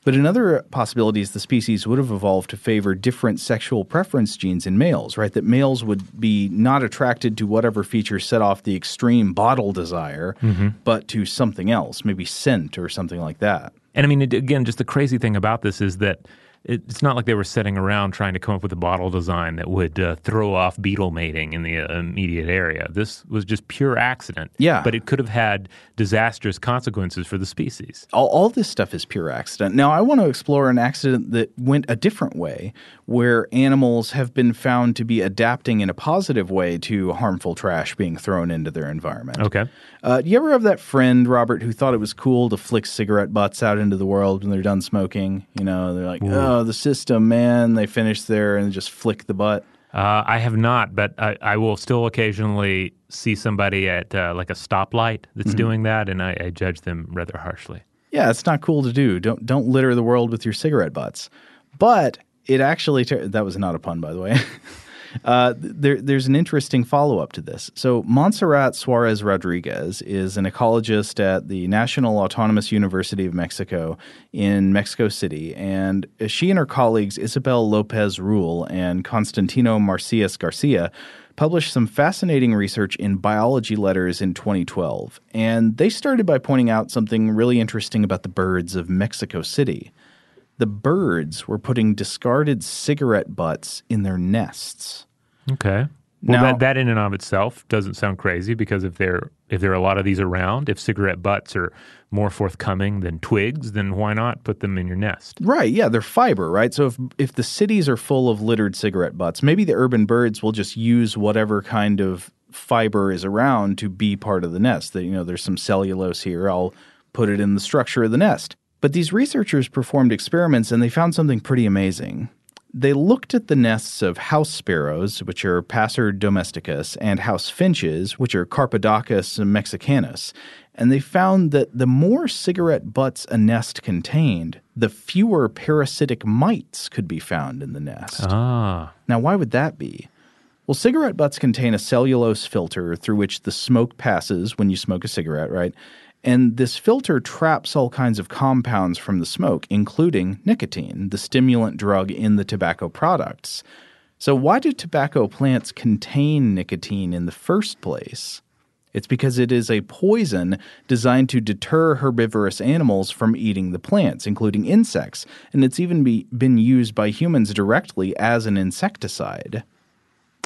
S5: But another possibility is the species would have evolved to favor different sexual preference genes in males, right? That males would be not attracted to whatever feature set off the extreme bottle desire, mm-hmm. but to something else, maybe scent or something like that.
S4: And I mean, it, again, just the crazy thing about this is that it, it's not like they were sitting around trying to come up with a bottle design that would uh, throw off beetle mating in the uh, immediate area. This was just pure accident.
S5: Yeah.
S4: But it could have had disastrous consequences for the species.
S5: all, all this stuff is pure accident. Now, I want to explore an accident that went a different way, where animals have been found to be adapting in a positive way to harmful trash being thrown into their environment.
S4: Okay.
S5: Uh, do you ever have that friend, Robert, who thought it was cool to flick cigarette butts out into the world when they're done smoking? You know, they're like, oh, the system, man. They finish there and just flick the butt.
S4: Uh, I have not, but I, I will still occasionally see somebody at uh, like a stoplight that's
S5: Mm-hmm.
S4: doing that, and I, I judge them rather harshly.
S5: Yeah, it's not cool to do. Don't don't litter the world with your cigarette butts. But it actually tur- that was not a pun, by the way. (laughs) Uh, there, there's an interesting follow up to this. So, Montserrat Suarez Rodriguez is an ecologist at the National Autonomous University of Mexico in Mexico City. And she and her colleagues, Isabel Lopez Rull and Constantino Macias Garcia, published some fascinating research in biology letters in 2012. And they started by pointing out something really interesting about the birds of Mexico City the birds were putting discarded cigarette butts in their nests.
S4: Okay. Well,
S5: Now-
S4: that, that in and of itself doesn't sound crazy because if there if there are a lot of these around, if cigarette butts are more forthcoming than twigs, then why not put them in your nest?
S5: Right, yeah, they're fiber, right? So if if the cities are full of littered cigarette butts, maybe the urban birds will just use whatever kind of fiber is around to be part of the nest. That you know, there's some cellulose here, I'll put it in the structure of the nest. But these researchers performed experiments and they found something pretty amazing. They looked at the nests of house sparrows, which are Passer domesticus, and house finches, which are Carpodacus mexicanus, and they found that the more cigarette butts a nest contained, the fewer parasitic mites could be found in the nest.
S4: Ah.
S5: Now, why would that be? Well, cigarette butts contain a cellulose filter through which the smoke passes when you smoke a cigarette, right? And this filter traps all kinds of compounds from the smoke, including nicotine, the stimulant drug in the tobacco products. So, why do tobacco plants contain nicotine in the first place? It's because it is a poison designed to deter herbivorous animals from eating the plants, including insects, and it's even be, been used by humans directly as an insecticide.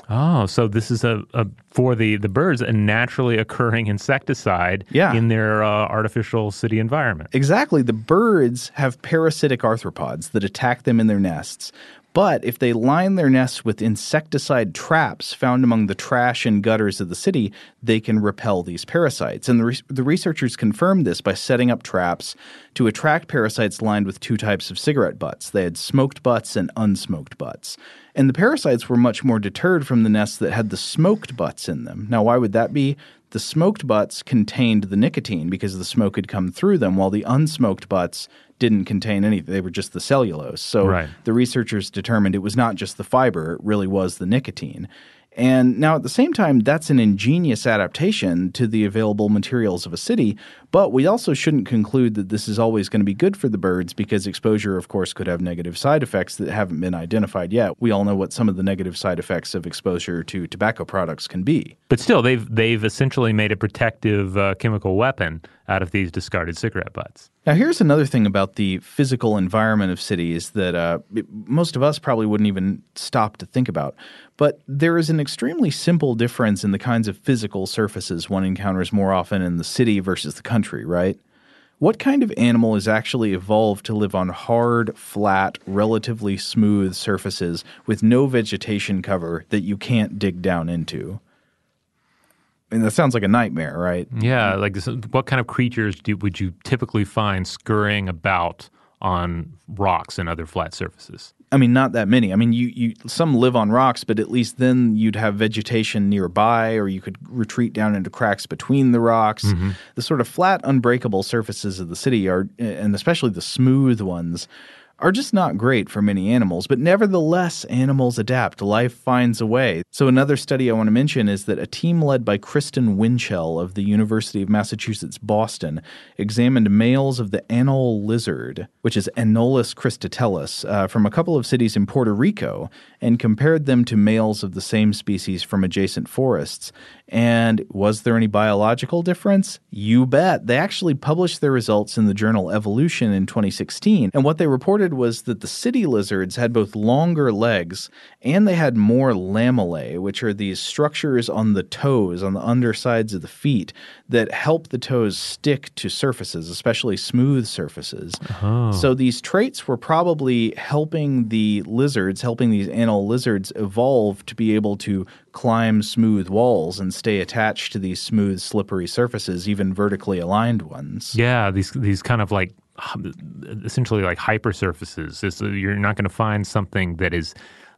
S4: Oh, so this is a, a for the, the birds a naturally occurring insecticide
S5: Yeah.
S4: in their uh, artificial city environment.
S5: Exactly. The birds have parasitic arthropods that attack them in their nests. But if they line their nests with insecticide traps found among the trash and gutters of the city, they can repel these parasites. And the, re- the researchers confirmed this by setting up traps to attract parasites lined with two types of cigarette butts. They had smoked butts and unsmoked butts. And the parasites were much more deterred from the nests that had the smoked butts in them. Now, why would that be? The smoked butts contained the nicotine because the smoke had come through them, while the unsmoked butts didn't contain anything. They were just the cellulose. So
S4: Right.
S5: the researchers determined it was not just the fiber, it really was the nicotine. And now at the same time, that's an ingenious adaptation to the available materials of a city. But we also shouldn't conclude that this is always going to be good for the birds because exposure, of course, could have negative side effects that haven't been identified yet. We all know what some of the negative side effects of exposure to tobacco products can be.
S4: But still, they've they've essentially made a protective uh, chemical weapon out of these discarded cigarette butts.
S5: Now, here's another thing about the physical environment of cities that uh, most of us probably wouldn't even stop to think about. But there is an extremely simple difference in the kinds of physical surfaces one encounters more often in the city versus the country, right? What kind of animal is actually evolved to live on hard, flat, relatively smooth surfaces with no vegetation cover that you can't dig down into? Mean, that sounds like a nightmare, right?
S4: Yeah, like this, what kind of creatures do, would you typically find scurrying about on rocks and other flat surfaces?
S5: I mean, not that many. I mean, you, you some live on rocks, but at least then you'd have vegetation nearby, or you could retreat down into cracks between the rocks. Mm-hmm. The sort of flat, unbreakable surfaces of the city are, and especially the smooth ones, are just not great for many animals. But nevertheless, animals adapt. Life finds a way. So another study I want to mention is that a team led by Kristin Winchell of the University of Massachusetts Boston examined males of the anole lizard, which is Anolis cristatellus, uh, from a couple of cities in Puerto Rico, and compared them to males of the same species from adjacent forests. And was there any biological difference? You bet. They actually published their results in the journal Evolution in 2016. And what they reported was that the city lizards had both longer legs and they had more lamellae, which are these structures on the toes, on the undersides of the feet, that help the toes stick to surfaces, especially smooth surfaces. Uh-huh. So these traits were probably helping the lizards, helping these anole lizards evolve to be able to climb smooth walls and stay attached to these smooth, slippery surfaces, even vertically aligned ones.
S4: Yeah, these these kind of like essentially like hypersurfaces. Uh, you're not going to find something that is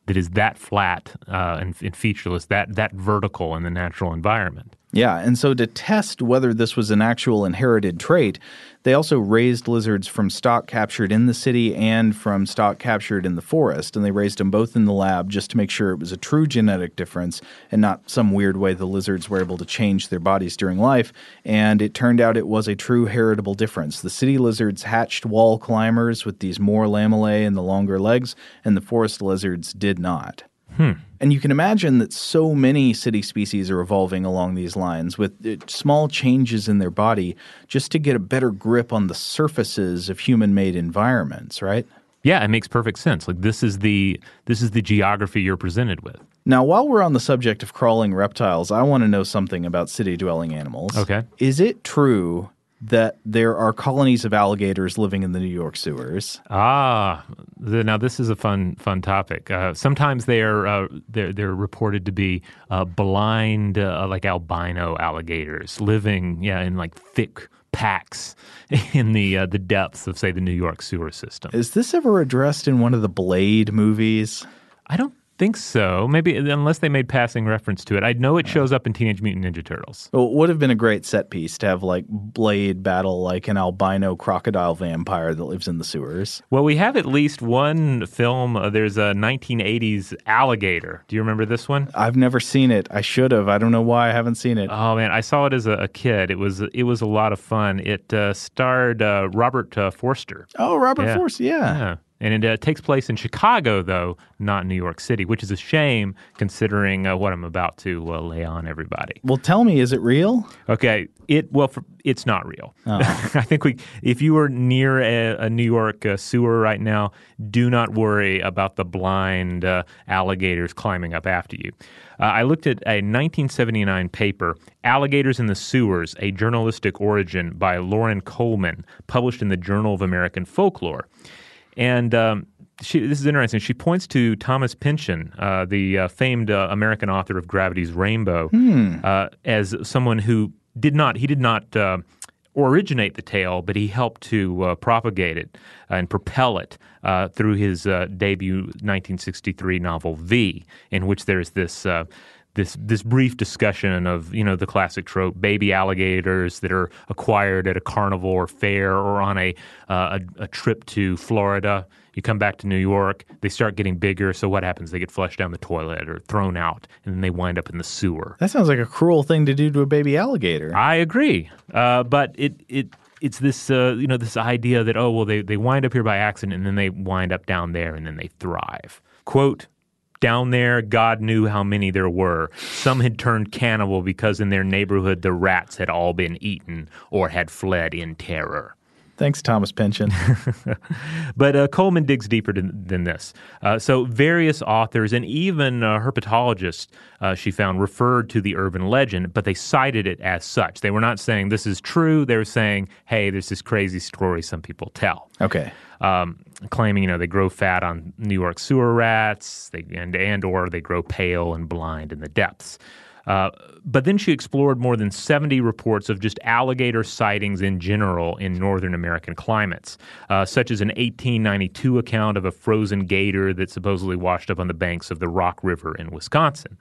S4: that is that flat uh, and, and featureless, that that vertical in the natural environment.
S5: Yeah, and so to test whether this was an actual inherited trait, they also raised lizards from stock captured in the city and from stock captured in the forest, and they raised them both in the lab just to make sure it was a true genetic difference and not some weird way the lizards were able to change their bodies during life. And it turned out it was a true heritable difference. The city lizards hatched wall climbers with these more lamellae and the longer legs, and the forest lizards did not.
S4: Hmm.
S5: And you can imagine that so many city species are evolving along these lines with uh, small changes in their body just to get a better grip on the surfaces of human-made environments, right?
S4: Yeah, it makes perfect sense. Like this is the this is the geography you're presented with.
S5: Now, while we're on the subject of crawling reptiles, I want to know something about city-dwelling animals.
S4: Okay.
S5: Is it true that there are colonies of alligators living in the New York sewers.
S4: Ah, the, now this is a fun fun topic. Uh, sometimes they are uh, they're they're reported to be uh, blind, uh, like albino alligators living, yeah, in like thick packs (laughs) in the uh, the depths of say the New York sewer system.
S5: Is this ever addressed in one of the Blade movies?
S4: I don't think so. Maybe unless they made passing reference to it. I know it shows up in Teenage Mutant Ninja Turtles.
S5: Well, it would have been a great set piece to have like Blade battle like an albino crocodile vampire that lives in the sewers.
S4: Well, we have at least one film. Uh, there's a 1980s Alligator. Do you remember this one?
S5: I've never seen it. I should have. I don't know why I haven't seen it.
S4: Oh man, I saw it as a, a kid. It was it was a lot of fun. It uh, starred uh, Robert uh, Forster.
S5: Oh, Robert
S4: Yeah.
S5: Forster, yeah.
S4: Yeah. And it uh, takes place in Chicago, though, not New York City, which is a shame considering uh, what I'm about to uh, lay on everybody.
S5: Well, tell me, is it real?
S4: Okay, it well, for, it's not real.
S5: Oh. (laughs)
S4: I think we, if you are near a, a New York uh, sewer right now, do not worry about the blind uh, alligators climbing up after you. Uh, I looked at a 1979 paper, "Alligators in the Sewers: A Journalistic Origin" by Loren Coleman, published in the Journal of American Folklore, and. Um, she, this is interesting. She points to Thomas Pynchon, uh, the uh, famed uh, American author of Gravity's Rainbow, uh, as someone who did not he did not uh, originate the tale, but he helped to uh, propagate it and propel it uh, through his uh, debut 1963 novel V, in which there's this. This this brief discussion of you know the classic trope baby alligators that are acquired at a carnival or fair or on a uh, a, a trip to Florida. You come back to New York, they start getting bigger. So what happens? They get flushed down the toilet or thrown out, and then they wind up in the sewer.
S5: That sounds like a cruel thing to do to a baby alligator.
S4: I agree, uh, but it it it's this uh, you know this idea that oh well they they wind up here by accident and then they wind up down there and then they thrive. Quote. Down there, God knew how many there were. Some had turned cannibal because in their neighborhood the rats had all been eaten or had fled in terror.
S5: Thanks, Thomas Pynchon. (laughs)
S4: But uh, Coleman digs deeper than, than this. Uh, so, various authors and even uh, herpetologists uh, she found referred to the urban legend, but they cited it as such. They were not saying this is true. They were saying, hey, there's this crazy story some people tell.
S5: Okay.
S4: Um, claiming, you know, they grow fat on New York sewer rats, they, and and or they grow pale and blind in the depths. Uh, but then she explored more than 70 reports of just alligator sightings in general in northern American climates, uh, such as an 1892 account of a frozen gator that supposedly washed up on the banks of the Rock River in Wisconsin.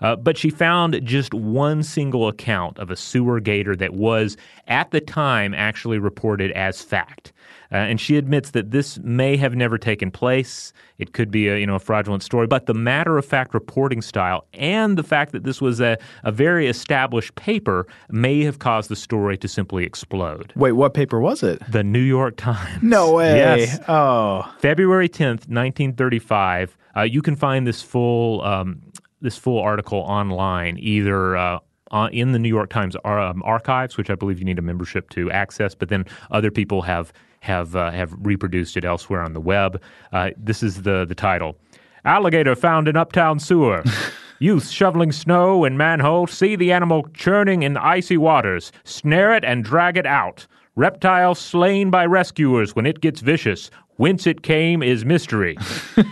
S4: Uh, but she found just one single account of a sewer gator that was, at the time, actually reported as fact. Uh, and she admits that this may have never taken place. It could be a you know a fraudulent story, but the matter of fact reporting style and the fact that this was a, a very established paper may have caused the story to simply explode.
S5: Wait, what paper was it?
S4: The New York Times.
S5: No way.
S4: Yes.
S5: Oh.
S4: February 10th, 1935. Uh, you can find this full um, this full article online either uh, on, in the New York Times ar- um, archives, which I believe you need a membership to access, but then other people have have uh, have reproduced it elsewhere on the web. Uh, this is the the title: Alligator found in uptown sewer. (laughs) Youth shoveling snow in manhole see the animal churning in icy waters. Snare it and drag it out. Reptile slain by rescuers when it gets vicious. Whence it came is mystery.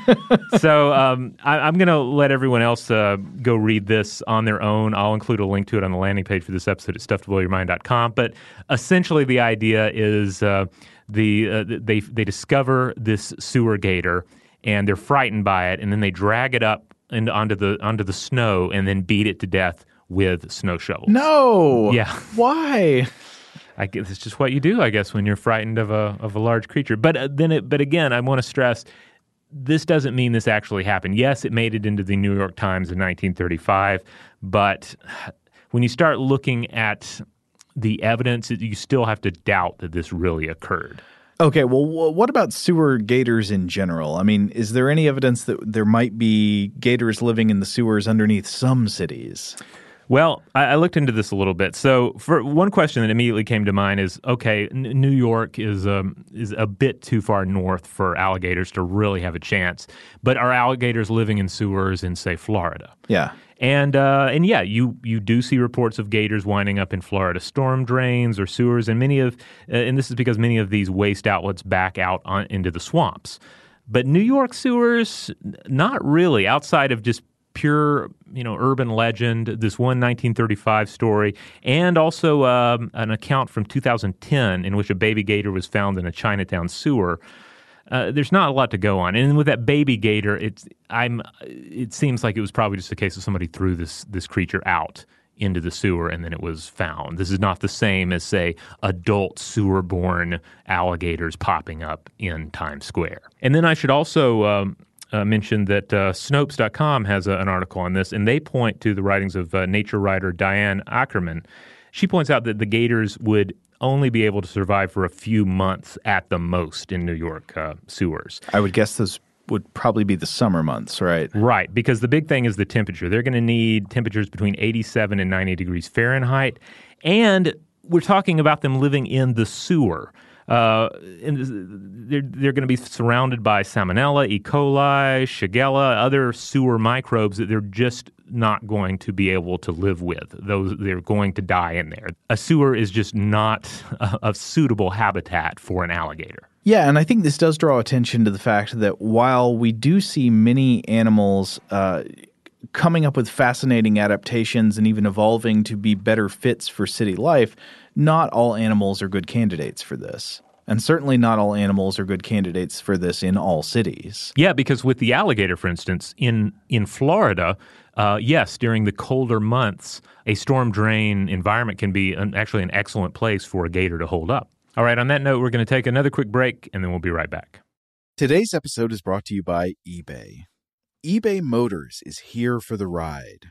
S4: (laughs) so um, I, I'm going to let everyone else uh, go read this on their own. I'll include a link to it on the landing page for this episode at stufftoblowyourmind.com. But essentially, the idea is uh, the uh, they they discover this sewer gator and they're frightened by it, and then they drag it up and onto the onto the snow and then beat it to death with snow shovels.
S5: No.
S4: Yeah.
S5: Why? (laughs)
S4: I guess it's just what you do, I guess, when you're frightened of a of a large creature. But uh, then, it, but again, I want to stress this doesn't mean this actually happened. Yes, it made it into the New York Times in 1935, but (sighs) when you start looking at the evidence, you still have to doubt that this really occurred.
S5: Okay, well, what about sewer gators in general? I mean, is there any evidence that there might be gators living in the sewers underneath some cities?
S4: Well, I, I, looked into this a little bit. So, for one question that immediately came to mind is, okay, N- New York is um, is a bit too far north for alligators to really have a chance. But are alligators living in sewers in, say, Florida?
S5: Yeah.
S4: And uh, and yeah, you you do see reports of gators winding up in Florida storm drains or sewers, and many of uh, and this is because many of these waste outlets back out on, into the swamps. But New York sewers, not really. Outside of just pure, you know, urban legend. This one 1935 story, and also um, an account from 2010 in which a baby gator was found in a Chinatown sewer. Uh, there's not a lot to go on, and with that baby gator, it's I'm. It seems like it was probably just a case of somebody threw this this creature out into the sewer and then it was found. This is not the same as, say, adult sewer born alligators popping up in Times Square. And then I should also um, uh, mentioned that uh, Snopes.com has a, an article on this, and they point to the writings of uh, nature writer Diane Ackerman. She points out that the gators would only be able to survive for a few months at the most in New York uh, sewers.
S5: I would guess those would probably be the summer months, right?
S4: Right, because the big thing is the temperature. They're going to need temperatures between 87 and 90 degrees Fahrenheit. And we're talking about them living in the sewer. Uh, they're they're going to be surrounded by salmonella, E. coli, shigella, other sewer microbes that they're just not going to be able to live with. Those they're going to die in there. A sewer is just not a, a suitable habitat for an alligator.
S5: Yeah, and I think this does draw attention to the fact that while we do see many animals. Uh, coming up with fascinating adaptations and even evolving to be better fits for city life, not all animals are good candidates for this. And certainly not all animals are good candidates for this in all cities.
S4: Yeah, because with the alligator, for instance, in in Florida, uh, yes, during the colder months, a storm drain environment can be an, actually an excellent place for a gator to hold up. All right, on that note, we're going to take another quick break and then we'll be right back.
S8: Today's episode is brought to you by eBay. eBay Motors is here for the ride.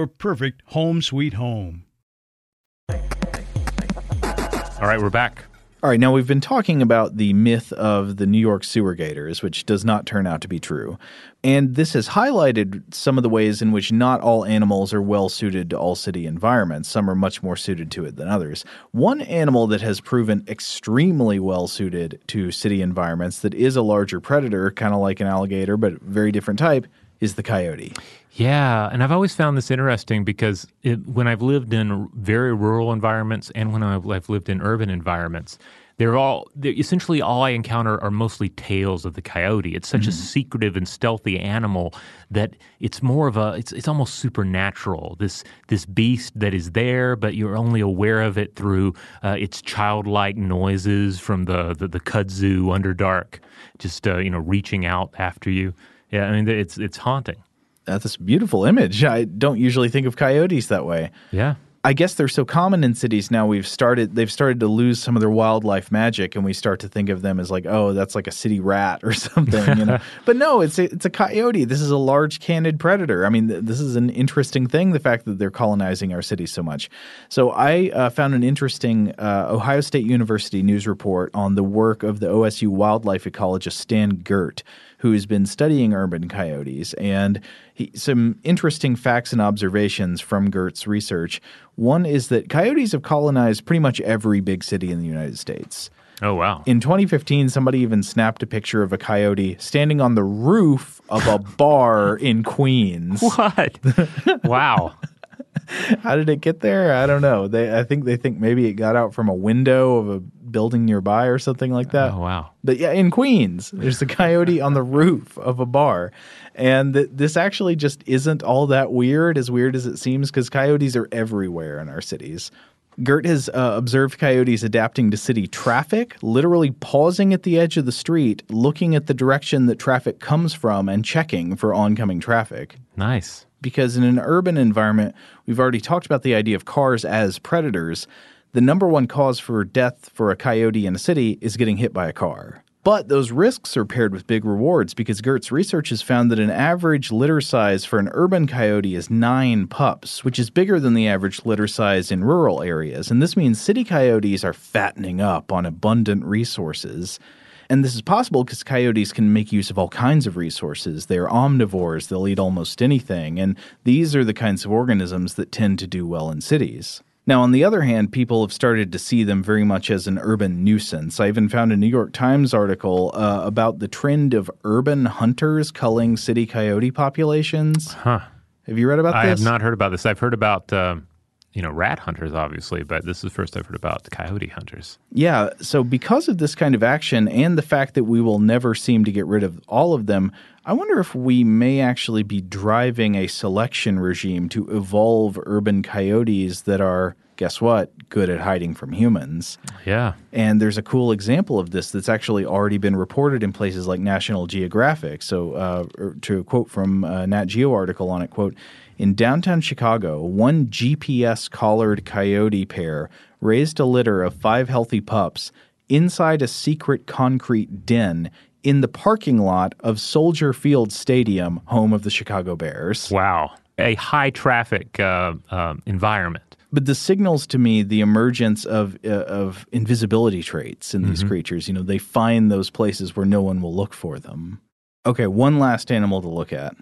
S9: perfect home sweet home.
S4: All right, we're back.
S5: All right, now we've been talking about the myth of the New York sewer gators, which does not turn out to be true. And this has highlighted some of the ways in which not all animals are well suited to all city environments. Some are much more suited to it than others. One animal that has proven extremely well suited to city environments that is a larger predator, kind of like an alligator, but very different type, is the coyote.
S4: Yeah, and I've always found this interesting because it, when I've lived in very rural environments and when I've, I've lived in urban environments, they're all they're essentially all I encounter are mostly tales of the coyote. It's such mm. a secretive and stealthy animal that it's more of a it's it's almost supernatural. This this beast that is there, but you're only aware of it through uh, its childlike noises from the the, the kudzu underdark, just uh, you know reaching out after you. Yeah, I mean it's it's haunting
S5: that's a beautiful image. I don't usually think of coyotes that way.
S4: Yeah.
S5: I guess they're so common in cities now. We've started they've started to lose some of their wildlife magic, and we start to think of them as like, oh, that's like a city rat or (laughs) something, you know. (laughs) but no, it's a, it's a coyote. This is a large canid predator. I mean, th- this is an interesting thing. The fact that they're colonizing our cities so much. So I uh, found an interesting uh, Ohio State University news report on the work of the OSU wildlife ecologist Stan Gehrt who's been studying urban coyotes. And he, some interesting facts and observations from Gehrt's research. One is that coyotes have colonized pretty much every big city in the United States.
S4: Oh, wow.
S5: In 2015, somebody even snapped a picture of a coyote standing on the roof of a (laughs) bar in Queens.
S4: What? (laughs) wow. (laughs)
S5: How did it get there? I don't know. They, I think they think maybe it got out from a window of a building nearby or something like that.
S4: Oh wow!
S5: But yeah, in Queens, there's a coyote on the roof of a bar, and th- this actually just isn't all that weird. As weird as it seems, because coyotes are everywhere in our cities. Gehrt has uh, observed coyotes adapting to city traffic, literally pausing at the edge of the street, looking at the direction that traffic comes from, and checking for oncoming traffic.
S4: Nice
S5: because in an urban environment, we've already talked about the idea of cars as predators. The number one cause for death for a coyote in a city is getting hit by a car. But those risks are paired with big rewards because Gehrt's research has found that an average litter size for an urban coyote is nine pups, which is bigger than the average litter size in rural areas. And this means city coyotes are fattening up on abundant resources. And this is possible because coyotes can make use of all kinds of resources. They're omnivores, they'll eat almost anything. And these are the kinds of organisms that tend to do well in cities. Now, on the other hand, people have started to see them very much as an urban nuisance. I even found a New York Times article uh, about the trend of urban hunters culling city coyote populations.
S4: Huh.
S5: Have you read about
S4: I
S5: this?
S4: I have not heard about this. I've heard about uh, you know, rat hunters, obviously, but this is the first I've heard about coyote hunters.
S5: Yeah. So, because of this kind of action and the fact that we will never seem to get rid of all of them, I wonder if we may actually be driving a selection regime to evolve urban coyotes that are, guess what, good at hiding from humans.
S4: Yeah.
S5: And there's a cool example of this that's actually already been reported in places like National Geographic. So, uh, er, to quote from a Nat Geo article on it, quote, in downtown Chicago, one GPS collared coyote pair raised a litter of five healthy pups inside a secret concrete den in the parking lot of Soldier Field Stadium, home of the Chicago Bears.
S4: Wow. A high traffic uh, uh, environment.
S5: But this signals to me the emergence of uh, of invisibility traits in these
S4: Mm-hmm.
S5: creatures. You know, they find those places where no one will look for them. Okay, one last animal to look at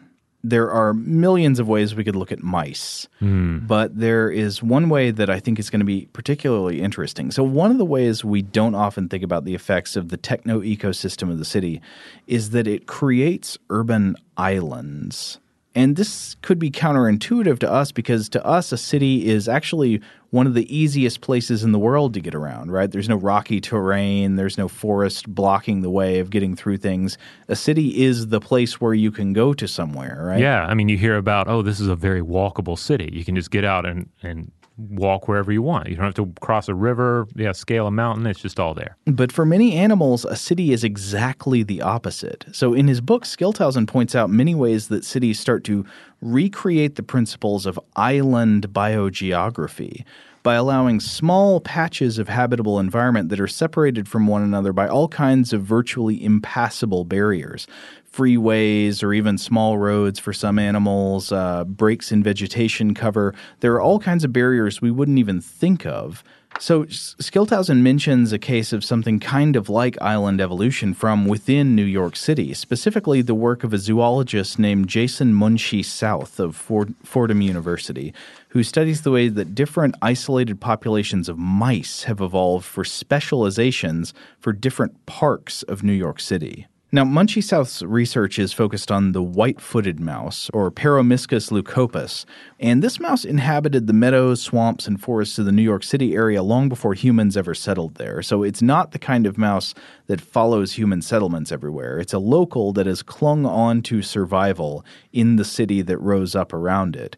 S5: there are millions of ways we could look at mice,
S4: Hmm.
S5: but there is one way that I think is going to be particularly interesting. So, one of the ways we don't often think about the effects of the techno ecosystem of the city is that it creates urban islands. And this could be counterintuitive to us because to us, a city is actually one of the easiest places in the world to get around, right? There's no rocky terrain, there's no forest blocking the way of getting through things. A city is the place where you can go to somewhere, right?
S4: Yeah. I mean, you hear about, oh, this is a very walkable city. You can just get out and, and walk wherever you want. You don't have to cross a river, yeah, scale a mountain. It's just all there.
S5: But for many animals, a city is exactly the opposite. So in his book, Schilthuizen points out many ways that cities start to recreate the principles of island biogeography by allowing small patches of habitable environment that are separated from one another by all kinds of virtually impassable barriers freeways or even small roads for some animals, uh, breaks in vegetation cover. There are all kinds of barriers we wouldn't even think of. So Schilthuizen mentions a case of something kind of like island evolution from within New York City, specifically the work of a zoologist named Jason Munshi South of Ford- Fordham University, who studies the way that different isolated populations of mice have evolved for specializations for different parks of New York City. Now, Munshi South's research is focused on the white footed mouse, or Peromyscus leucopus, and this mouse inhabited the meadows, swamps, and forests of the New York City area long before humans ever settled there. So it's not the kind of mouse that follows human settlements everywhere. It's a local that has clung on to survival in the city that rose up around it.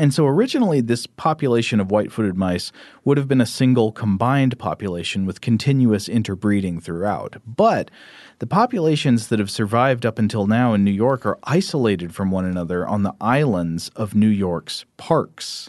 S5: And so originally, this population of white footed mice would have been a single combined population with continuous interbreeding throughout. But the populations that have survived up until now in New York are isolated from one another on the islands of New York's parks.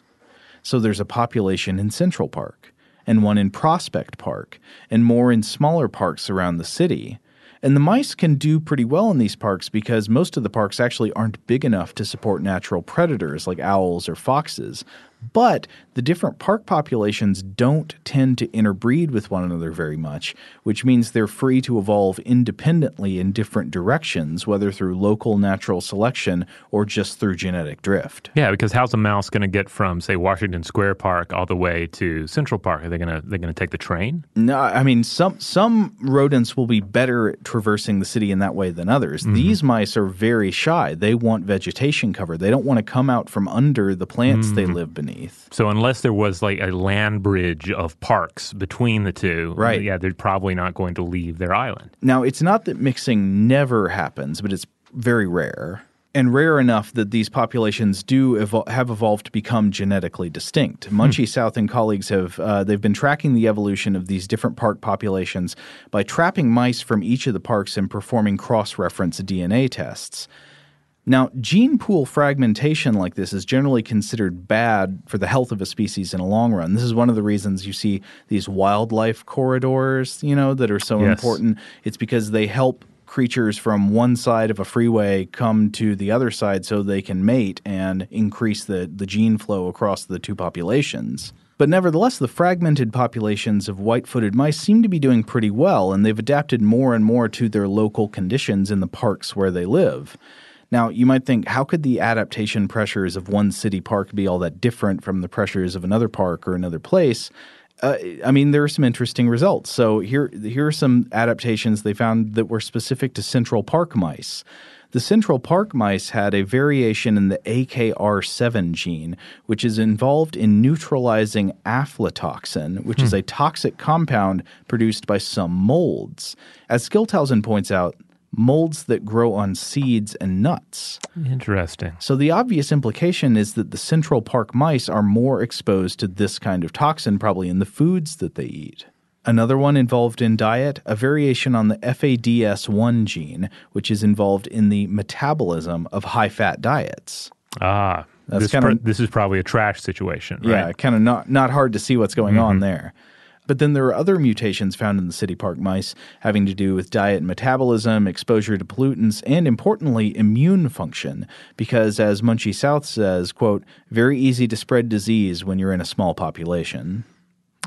S5: So there's a population in Central Park, and one in Prospect Park, and more in smaller parks around the city. And the mice can do pretty well in these parks because most of the parks actually aren't big enough to support natural predators like owls or foxes. But the different park populations don't tend to interbreed with one another very much, which means they're free to evolve independently in different directions, whether through local natural selection or just through genetic drift.
S4: Yeah, because how's a mouse going to get from, say, Washington Square Park all the way to Central Park? Are they going to they going to take the train?
S5: No, I mean some some rodents will be better at traversing the city in that way than others. Mm-hmm. These mice are very shy. They want vegetation cover. They don't want to come out from under the plants mm-hmm. they live beneath underneath.
S4: So unless there was like a land bridge of parks between the two,
S5: right?
S4: Yeah, they're probably not going to leave their island.
S5: Now, it's not that mixing never happens, but it's very rare and rare enough that these populations do evol- have evolved to become genetically distinct. Hmm. Munshi South and colleagues have uh, they've been tracking the evolution of these different park populations by trapping mice from each of the parks and performing cross-reference DNA tests. Now, gene pool fragmentation like this is generally considered bad for the health of a species in a long run. This is one of the reasons you see these wildlife corridors, you know, that are so yes. important. It's because they help creatures from one side of a freeway come to the other side so they can mate and increase the, the gene flow across the two populations. But nevertheless, the fragmented populations of white footed mice seem to be doing pretty well, and they've adapted more and more to their local conditions in the parks where they live. Now, you might think, how could the adaptation pressures of one city park be all that different from the pressures of another park or another place? Uh, I mean, there are some interesting results. So here, here are some adaptations they found that were specific to Central Park mice. The Central Park mice had a variation in the AKR7 gene, which is involved in neutralizing aflatoxin, which hmm. is a toxic compound produced by some molds. As Schilthuizen points out, molds that grow on seeds and nuts.
S4: Interesting.
S5: So the obvious implication is that the Central Park mice are more exposed to this kind of toxin probably in the foods that they eat. Another one involved in diet, a variation on the FADS1 gene, which is involved in the metabolism of high fat diets.
S4: Ah, That's this, kinda, pr- this is probably a trash situation,
S5: right? Yeah, kind of not, not hard to see what's going mm-hmm. on there. But then there are other mutations found in the city park mice having to do with diet and metabolism, exposure to pollutants, and importantly, immune function. Because as Munshi South says, quote, very easy to spread disease when you're in a small population.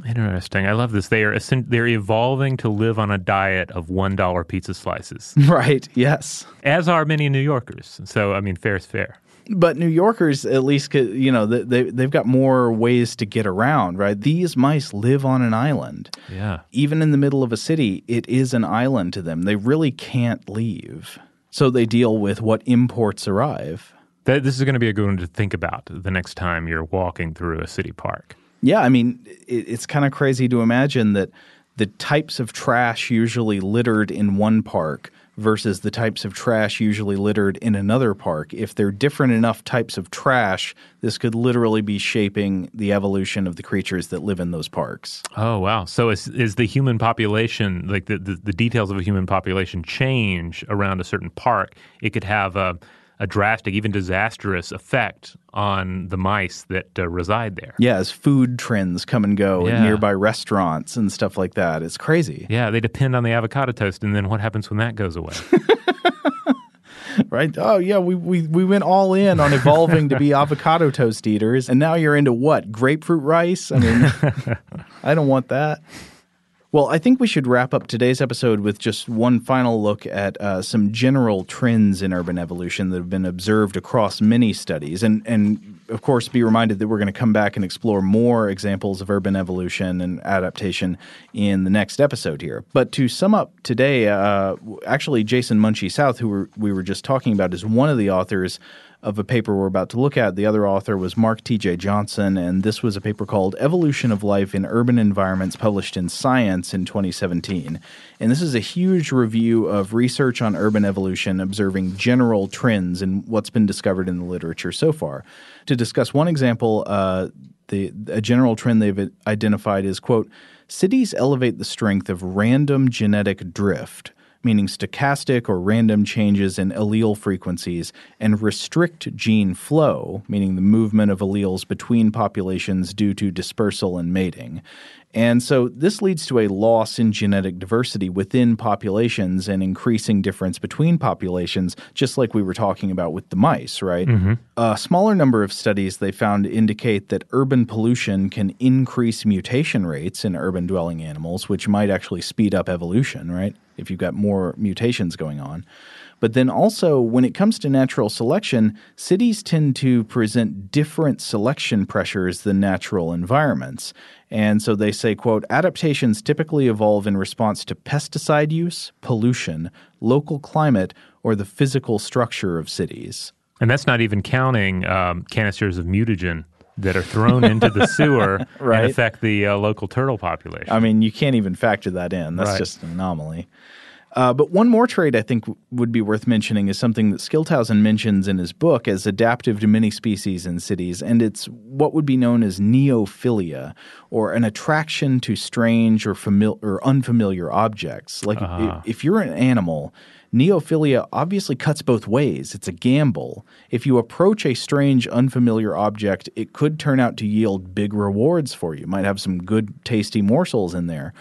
S4: Interesting. I love this. They are they're evolving to live on a diet of one dollar pizza slices. (laughs)
S5: Right. Yes.
S4: As are many New Yorkers. So I mean, fair is fair
S5: but New Yorkers at least could, you know they they've got more ways to get around, right? These mice live on an island.
S4: Yeah.
S5: Even in the middle of a city, it is an island to them. They really can't leave. So they deal with what imports arrive.
S4: That, this is going to be a good one to think about the next time you're walking through a city park.
S5: Yeah, I mean, it, it's kind of crazy to imagine that the types of trash usually littered in one park versus the types of trash usually littered in another park. If they're different enough types of trash, this could literally be shaping the evolution of the creatures that live in those parks.
S4: Oh wow! So is is the human population like the, the, the details of a human population change around a certain park? It could have a a drastic, even disastrous effect on the mice that uh, reside there.
S5: Yeah, as food trends come and go
S4: Yeah.
S5: at nearby restaurants and stuff like that. It's crazy.
S4: Yeah, they depend on the avocado toast, and then what happens when that goes away? (laughs)
S5: right? Oh yeah, we, we we went all in on evolving to be (laughs) avocado toast eaters, and now you're into what? Grapefruit rice? I mean, (laughs) I don't want that. Well, I think we should wrap up today's episode with just one final look at uh, some general trends in urban evolution that have been observed across many studies, and and of course, be reminded that we're going to come back and explore more examples of urban evolution and adaptation in the next episode here. But to sum up today, uh, actually, Jason Munshi South, who we were just talking about, is one of the authors of a paper we're about to look at. The other author was Marc T.J. Johnson, and this was a paper called Evolution of Life in Urban Environments, published in Science in 2017. And this is a huge review of research on urban evolution, observing general trends in what's been discovered in the literature so far. To discuss one example, uh, the a general trend they've identified is quote cities elevate the strength of random genetic drift meaning stochastic or random changes in allele frequencies, and restrict gene flow, meaning the movement of alleles between populations due to dispersal and mating. And so this leads to a loss in genetic diversity within populations and increasing difference between populations, just like we were talking about with the mice, right?
S4: Mhm.
S5: A smaller number of studies they found indicate that urban pollution can increase mutation rates in urban dwelling animals, which might actually speed up evolution, right? If you've got more mutations going on. But then also, when it comes to natural selection, cities tend to present different selection pressures than natural environments. And so they say, quote, adaptations typically evolve in response to pesticide use, pollution, local climate, or the physical structure of cities.
S4: and that's not even counting um, canisters of mutagen that are thrown into the sewer (laughs)
S5: Right.
S4: and affect the uh, local turtle population.
S5: I mean, you can't even factor that in. That's
S4: Right.
S5: just an anomaly. Uh, but one more trait I think would be worth mentioning is something that Schilthuizen mentions in his book as adaptive to many species in cities, and it's what would be known as neophilia, or an attraction to strange or, famil- or unfamiliar objects. Like i-
S4: Ah.
S5: if you're an animal, neophilia obviously cuts both ways. It's a gamble. If you approach a strange, unfamiliar object, it could turn out to yield big rewards for you. Might have some good, tasty morsels in there.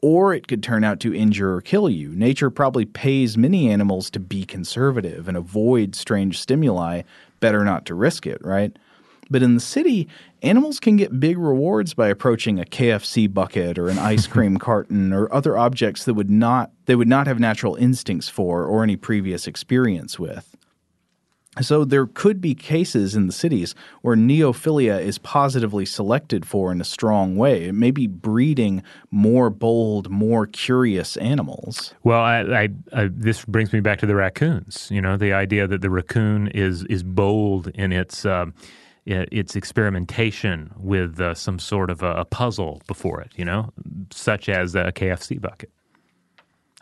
S5: Or it could turn out to injure or kill you. Nature probably pays many animals to be conservative and avoid strange stimuli. Better not to risk it, right? But in the city, animals can get big rewards by approaching a KFC bucket or an ice (laughs) cream carton or other objects that would not they would not have natural instincts for or any previous experience with. So there could be cases in the cities where neophilia is positively selected for in a strong way. It may be breeding more bold, more curious animals.
S4: Well, I, I, I, this brings me back to the raccoons. You know, the idea that the raccoon is is bold in its i- its experimentation with uh, some sort of a, a puzzle before it. You know, such as a KFC bucket.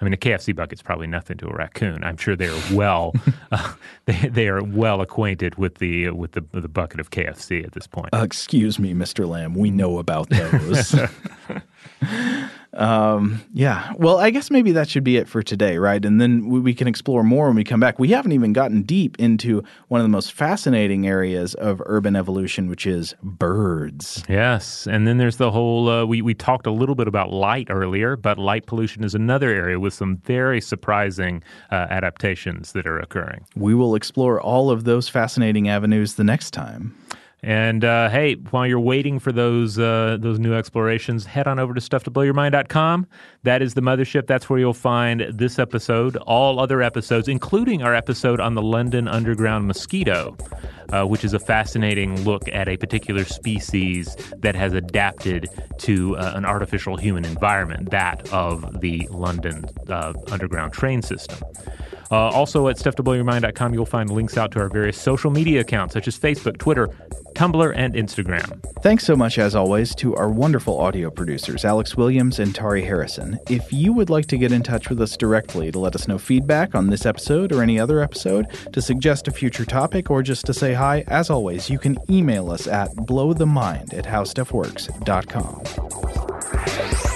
S4: I mean, a KFC bucket's probably nothing to a raccoon. I'm sure they are well (laughs) uh, they they are well acquainted with the with the the bucket of KFC at this point.
S5: Uh, excuse me, Mr. Lamb, we know about those. (laughs) um, yeah. Well, I guess maybe that should be it for today, right? And then we, we can explore more when we come back. We haven't even gotten deep into one of the most fascinating areas of urban evolution, which is birds.
S4: Yes, and then there's the whole. Uh, we we talked a little bit about light earlier, but light pollution is another area with some very surprising uh, adaptations that are occurring.
S5: We will explore all of those fascinating avenues the next time.
S4: And uh, hey, while you're waiting for those uh, those new explorations, head on over to stufftoblowyourmind.com. That is the mothership. That's where you'll find this episode, all other episodes, including our episode on the London Underground mosquito, uh, which is a fascinating look at a particular species that has adapted to uh, an artificial human environment, that of the London uh, Underground train system. Uh, also at stufftoblowyourmind.com, you'll find links out to our various social media accounts such as Facebook, Twitter, Tumblr, and Instagram.
S5: Thanks so much, as always, to our wonderful audio producers, Alex Williams and Tari Harrison. If you would like to get in touch with us directly to let us know feedback on this episode or any other episode, to suggest a future topic, or just to say hi, as always, you can email us at blowthemind at howstuffworks.com.